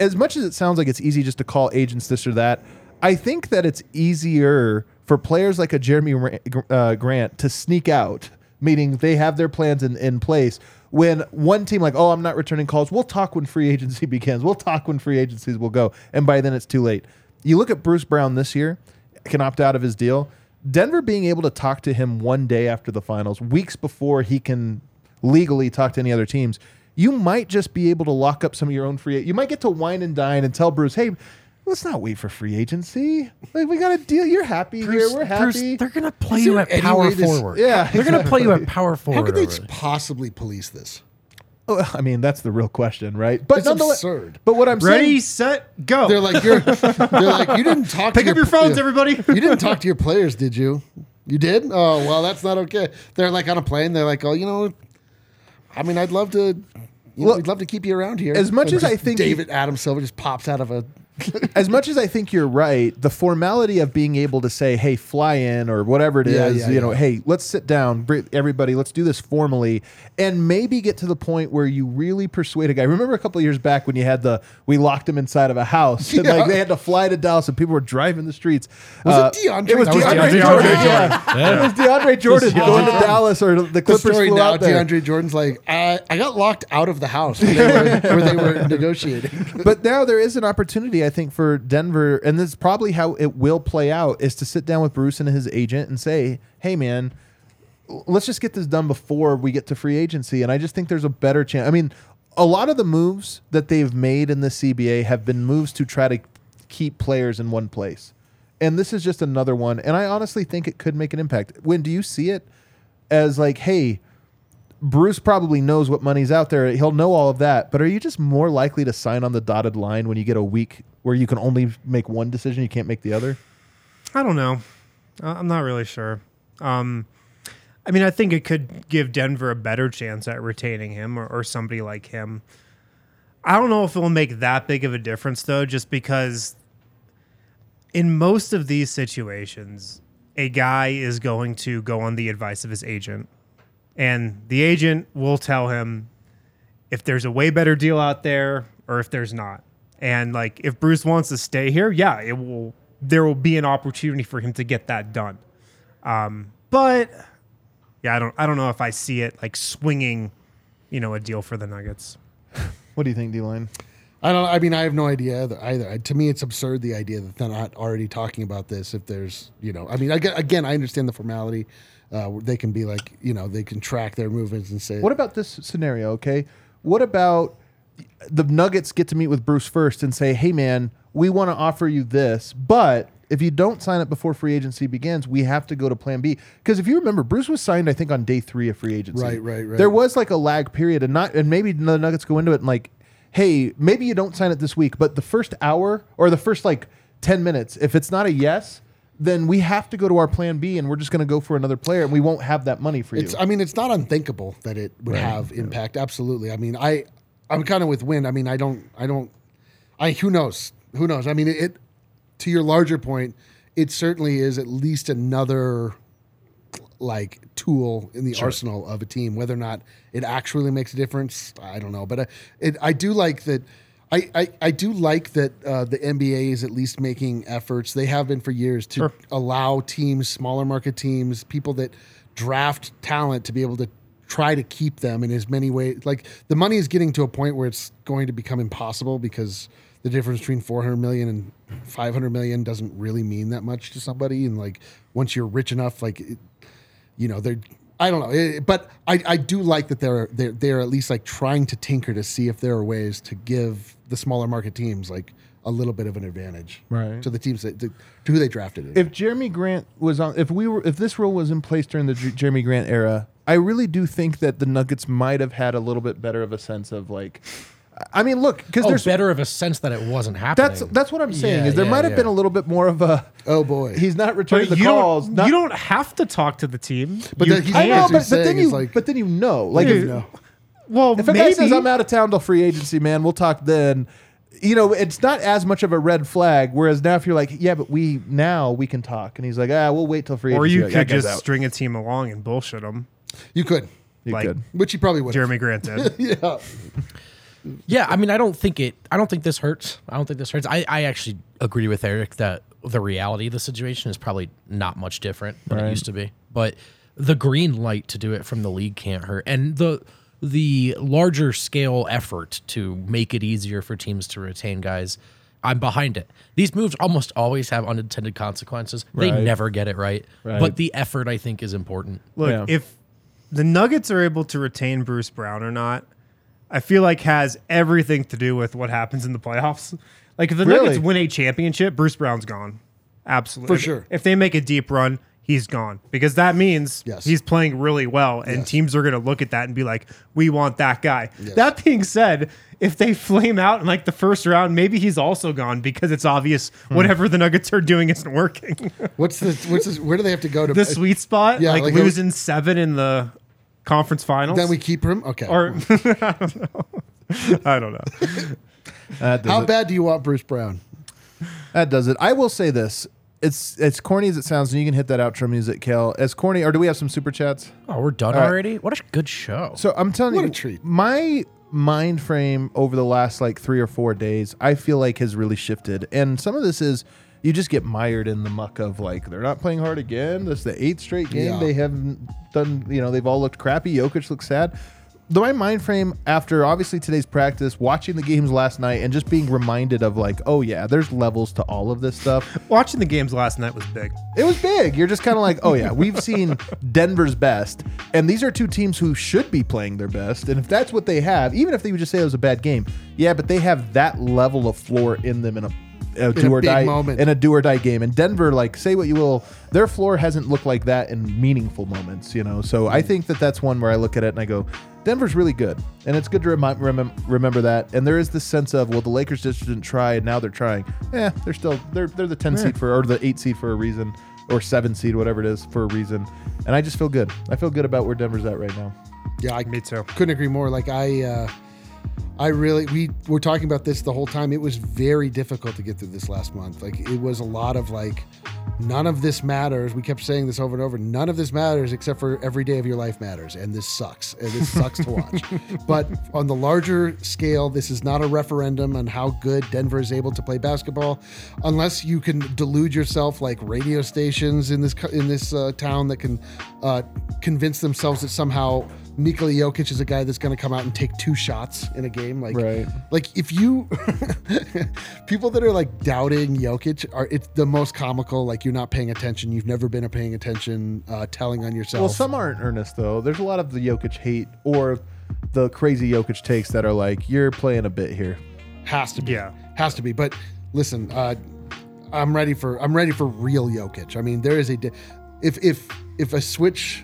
as much as it sounds like it's easy just to call agents this or that, I think that it's easier for players like a Jerami uh, Grant to sneak out, meaning they have their plans in, in place. When one team like, oh, I'm not returning calls, we'll talk when free agency begins. We'll talk when free agencies will go, and by then it's too late. You look at Bruce Brown this year, can opt out of his deal. Denver being able to talk to him one day after the finals, weeks before he can legally talk to any other teams, you might just be able to lock up some of your own free. You might get to wine and dine and tell Bruce, "Hey, let's not wait for free agency. Like we got a deal. You're happy here. We're happy." Bruce, they're gonna play you at power way this- forward. Yeah, they're gonna play you at power forward. How could they possibly police this? Oh, I mean, that's the real question, right? But It's nonetheless, absurd. But what I'm Ready, saying, set, go. They're like you're. they're like you didn't talk. Pick to up your phones, yeah. everybody. You didn't talk to your players, did you? You did? Oh well, that's not okay. They're like on a plane. They're like, oh, you know, I mean, I'd love to. You know, Well, we'd love to keep you around here. as much And as I just think you- David Adam Silver just pops out of a. as much as I think you're right, the formality of being able to say, "Hey, fly in" or whatever it is, Yeah, yeah, you know, "Hey, let's sit down, everybody, let's do this formally," and maybe get to the point where you really persuade a guy. Remember a couple of years back when you had the we locked him inside of a house, and like they had to fly to Dallas, and people were driving the streets. Was Uh, it DeAndre? It was DeAndre, DeAndre Jordan. Jordan. Yeah. it was DeAndre Jordan going to Dallas, or the The Clippers story flew now, out there. DeAndre Jordan's like, I, I got locked out of the house where they were, where they were negotiating. but now there is an opportunity, I think, for Denver, and this is probably how it will play out: is to sit down with Bruce and his agent and say, "Hey, man, let's just get this done before we get to free agency." And I just think there's a better chance. I mean, a lot of the moves that they've made in the CBA have been moves to try to keep players in one place, and this is just another one. And I honestly think it could make an impact. When do you see it as like, hey? Bruce probably knows what money's out there. He'll know all of that. But are you just more likely to sign on the dotted line when you get a week where you can only make one decision, you can't make the other? I don't know. I'm not really sure. Um, I mean, I think it could give Denver a better chance at retaining him or, or somebody like him. I don't know if it will make that big of a difference, though, just because in most of these situations, a guy is going to go on the advice of his agent, and the agent will tell him if there's a way better deal out there or if there's not. And like if Bruce wants to stay here, yeah, it will there will be an opportunity for him to get that done. Um, but yeah, I don't I don't know if I see it like swinging, you know, a deal for the Nuggets. What do you think, D line? I don't. I mean, I have no idea either. either. To me, it's absurd the idea that they're not already talking about this. If there's, you know, I mean, I again, I understand the formality. Uh, they can be like, you know, they can track their movements and say, What about this scenario? Okay. What about the Nuggets get to meet with Bruce first and say, hey, man, we want to offer you this, but if you don't sign it before free agency begins, we have to go to plan B. Because if you remember, Bruce was signed, I think, on day three of free agency. Right, right, right. There was like a lag period, and not, and maybe the Nuggets go into it and like, hey, maybe you don't sign it this week, but the first hour or the first like 10 minutes, if it's not a yes, then we have to go to our plan B and we're just going to go for another player and we won't have that money for It's. you. I mean, it's not unthinkable that it would have impact. Absolutely. I mean, I, I'm kind of with Wind. I mean, I don't. I don't. I. Who knows? Who knows? I mean, it. it to your larger point, it certainly is at least another like tool in the arsenal of a team. Whether or not it actually makes a difference, I don't know. But I, it, I do like that. I, I, I do like that uh, the NBA is at least making efforts. They have been for years to allow teams, smaller market teams, people that draft talent to be able to try to keep them in as many ways. Like the money is getting to a point where it's going to become impossible because the difference between 400 million and 500 million doesn't really mean that much to somebody. And like once you're rich enough, like it, you know, they're I don't know, but I, I do like that they're they're they're at least like trying to tinker to see if there are ways to give the smaller market teams like a little bit of an advantage Right. to the teams that to, to who they drafted. If Jerami Grant was on, if we were, if this rule was in place during the J- Jerami Grant era, I really do think that the Nuggets might have had a little bit better of a sense of like, I mean, look, because Oh, there's better of a sense that it wasn't happening. that's that's what I'm saying Yeah, is there yeah, might have yeah. been a little bit more of a. oh boy, He's not returning But the you calls. don't, not- you don't have to talk to the team. But you then he- I know, but, but then you like- but then you know, like Dude, if, no. well, if a maybe guy says I'm out of town till free agency, man, we'll talk then. You know, it's not as much of a red flag. Whereas now, if you're like, yeah, but we now we can talk, and he's like, ah, we'll wait till free or agency. you Like, could that guy's just out. string a team along and bullshit them, you could, You like could. which he probably would. Jerami Grant did. yeah, Yeah, I mean, I don't think it. I don't think this hurts. I don't think this hurts. I, I actually agree with Eric that the reality of the situation is probably not much different than Right. it used to be. But the green light to do it from the league can't hurt, and the the larger scale effort to make it easier for teams to retain guys. I'm behind it. These moves almost always have unintended consequences. They never get it right, Right. but the effort I think is important. Look, Yeah. if the Nuggets are able to retain Bruce Brown or not, I feel like has everything to do with what happens in the playoffs. Like if the Really? Nuggets win a championship, Bruce Brown's gone. Absolutely. For If- sure. If they make a deep run, he's gone. Because that means Yes. he's playing really well and Yes. teams are going to look at that and be like, "We want that guy." That being said, if they flame out in like the first round, maybe he's also gone because it's obvious Hmm. whatever the Nuggets are doing isn't working. what's the what's this, where do they have to go to the sweet spot, Yeah, like, like- losing 7 in the conference finals. Then we keep him. Okay. or I don't know. I don't know. How it. bad do you want Bruce Brown? That does it. I will say this. It's as corny as it sounds, and you can hit that outro music, Kel. As corny, or do we have some super chats? Oh, we're done All right. already. What a good show. So I'm telling What you, a treat. My mind frame over the last like three or four days, I feel like has really shifted, and some of this is you just get mired in the muck of like they're not playing hard again. This is the eighth straight game Yeah. they haven't done. You know, they've all looked crappy. Jokic looks sad. Though my mind frame after obviously today's practice, watching the games last night, and just being reminded of like, oh yeah, there's levels to all of this stuff. Watching the games last night was big. It was big. You're just kind of like, oh yeah, we've seen Denver's best, and these are two teams who should be playing their best. And if that's what they have, even if they would just say it was a bad game, yeah, but they have that level of floor in them in a, a do or die moment. in a do or die game. And Denver, like, say what you will, their floor hasn't looked like that in meaningful moments. You know, so I think that that's one where I look at it and I go, Denver's really good, and it's good to remi- remem- remember that. And there is this sense of, well, the Lakers just didn't try, and now they're trying. Yeah, they're still they're they're the ten seed for or the eight seed for a reason, or seven seed, whatever it is, for a reason. And I just feel good. I feel good about where Denver's at right now. Yeah, I Me too. couldn't agree more. Like I, uh, I really we were talking about this the whole time. It was very difficult to get through this last month. Like it was a lot of like, none of this matters. We kept saying this over and over. None of this matters except for every day of your life matters, and this sucks. And this sucks to watch. But on the larger scale, this is not a referendum on how good Denver is able to play basketball, unless you can delude yourself like radio stations in this in this uh, town that can uh, convince themselves that somehow. Nikola Jokic is a guy that's going to come out and take two shots in a game. Like, Right. like if you people that are like doubting Jokic are it's the most comical. Like you're not paying attention. You've never been paying attention. Uh, telling on yourself. Well, some aren't earnest though. There's a lot of the Jokic hate or the crazy Jokic takes that are like, you're playing a bit here. has to be. Yeah. has to be. But listen, uh, I'm ready for I'm ready for real Jokic. I mean, there is a if if if a switch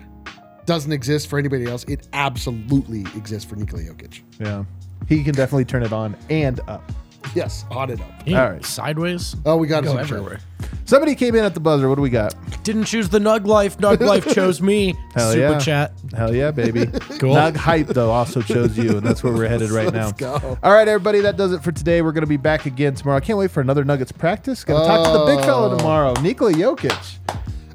doesn't exist for anybody else, it absolutely exists for Nikola Jokic. Yeah, he can definitely turn it on and up. Yes, on it up. Yeah, All right. Sideways. Oh, we got Go some everywhere. Somebody came in at the buzzer. What do we got? Didn't choose the Nug Life. Nug Life chose me. Hell Super yeah. chat. Hell yeah, baby. Cool. Nug Hype, though, also chose you, and that's where we're headed right now. Let's go. All right, everybody, that does it for today. We're going to be back again tomorrow. I can't wait for another Nuggets practice. Going to talk to the big fella tomorrow, Nikola Jokic.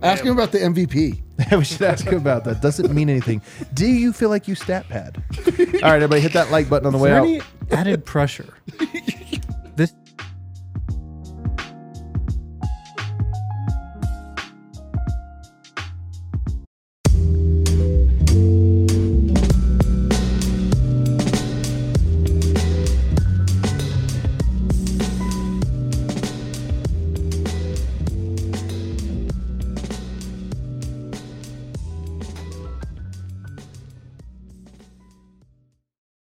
Ask him about the MVP. we should ask him about that. Doesn't mean anything. Do you feel like you stat pad? All right, everybody, hit that like button on the Is way there out. any added pressure?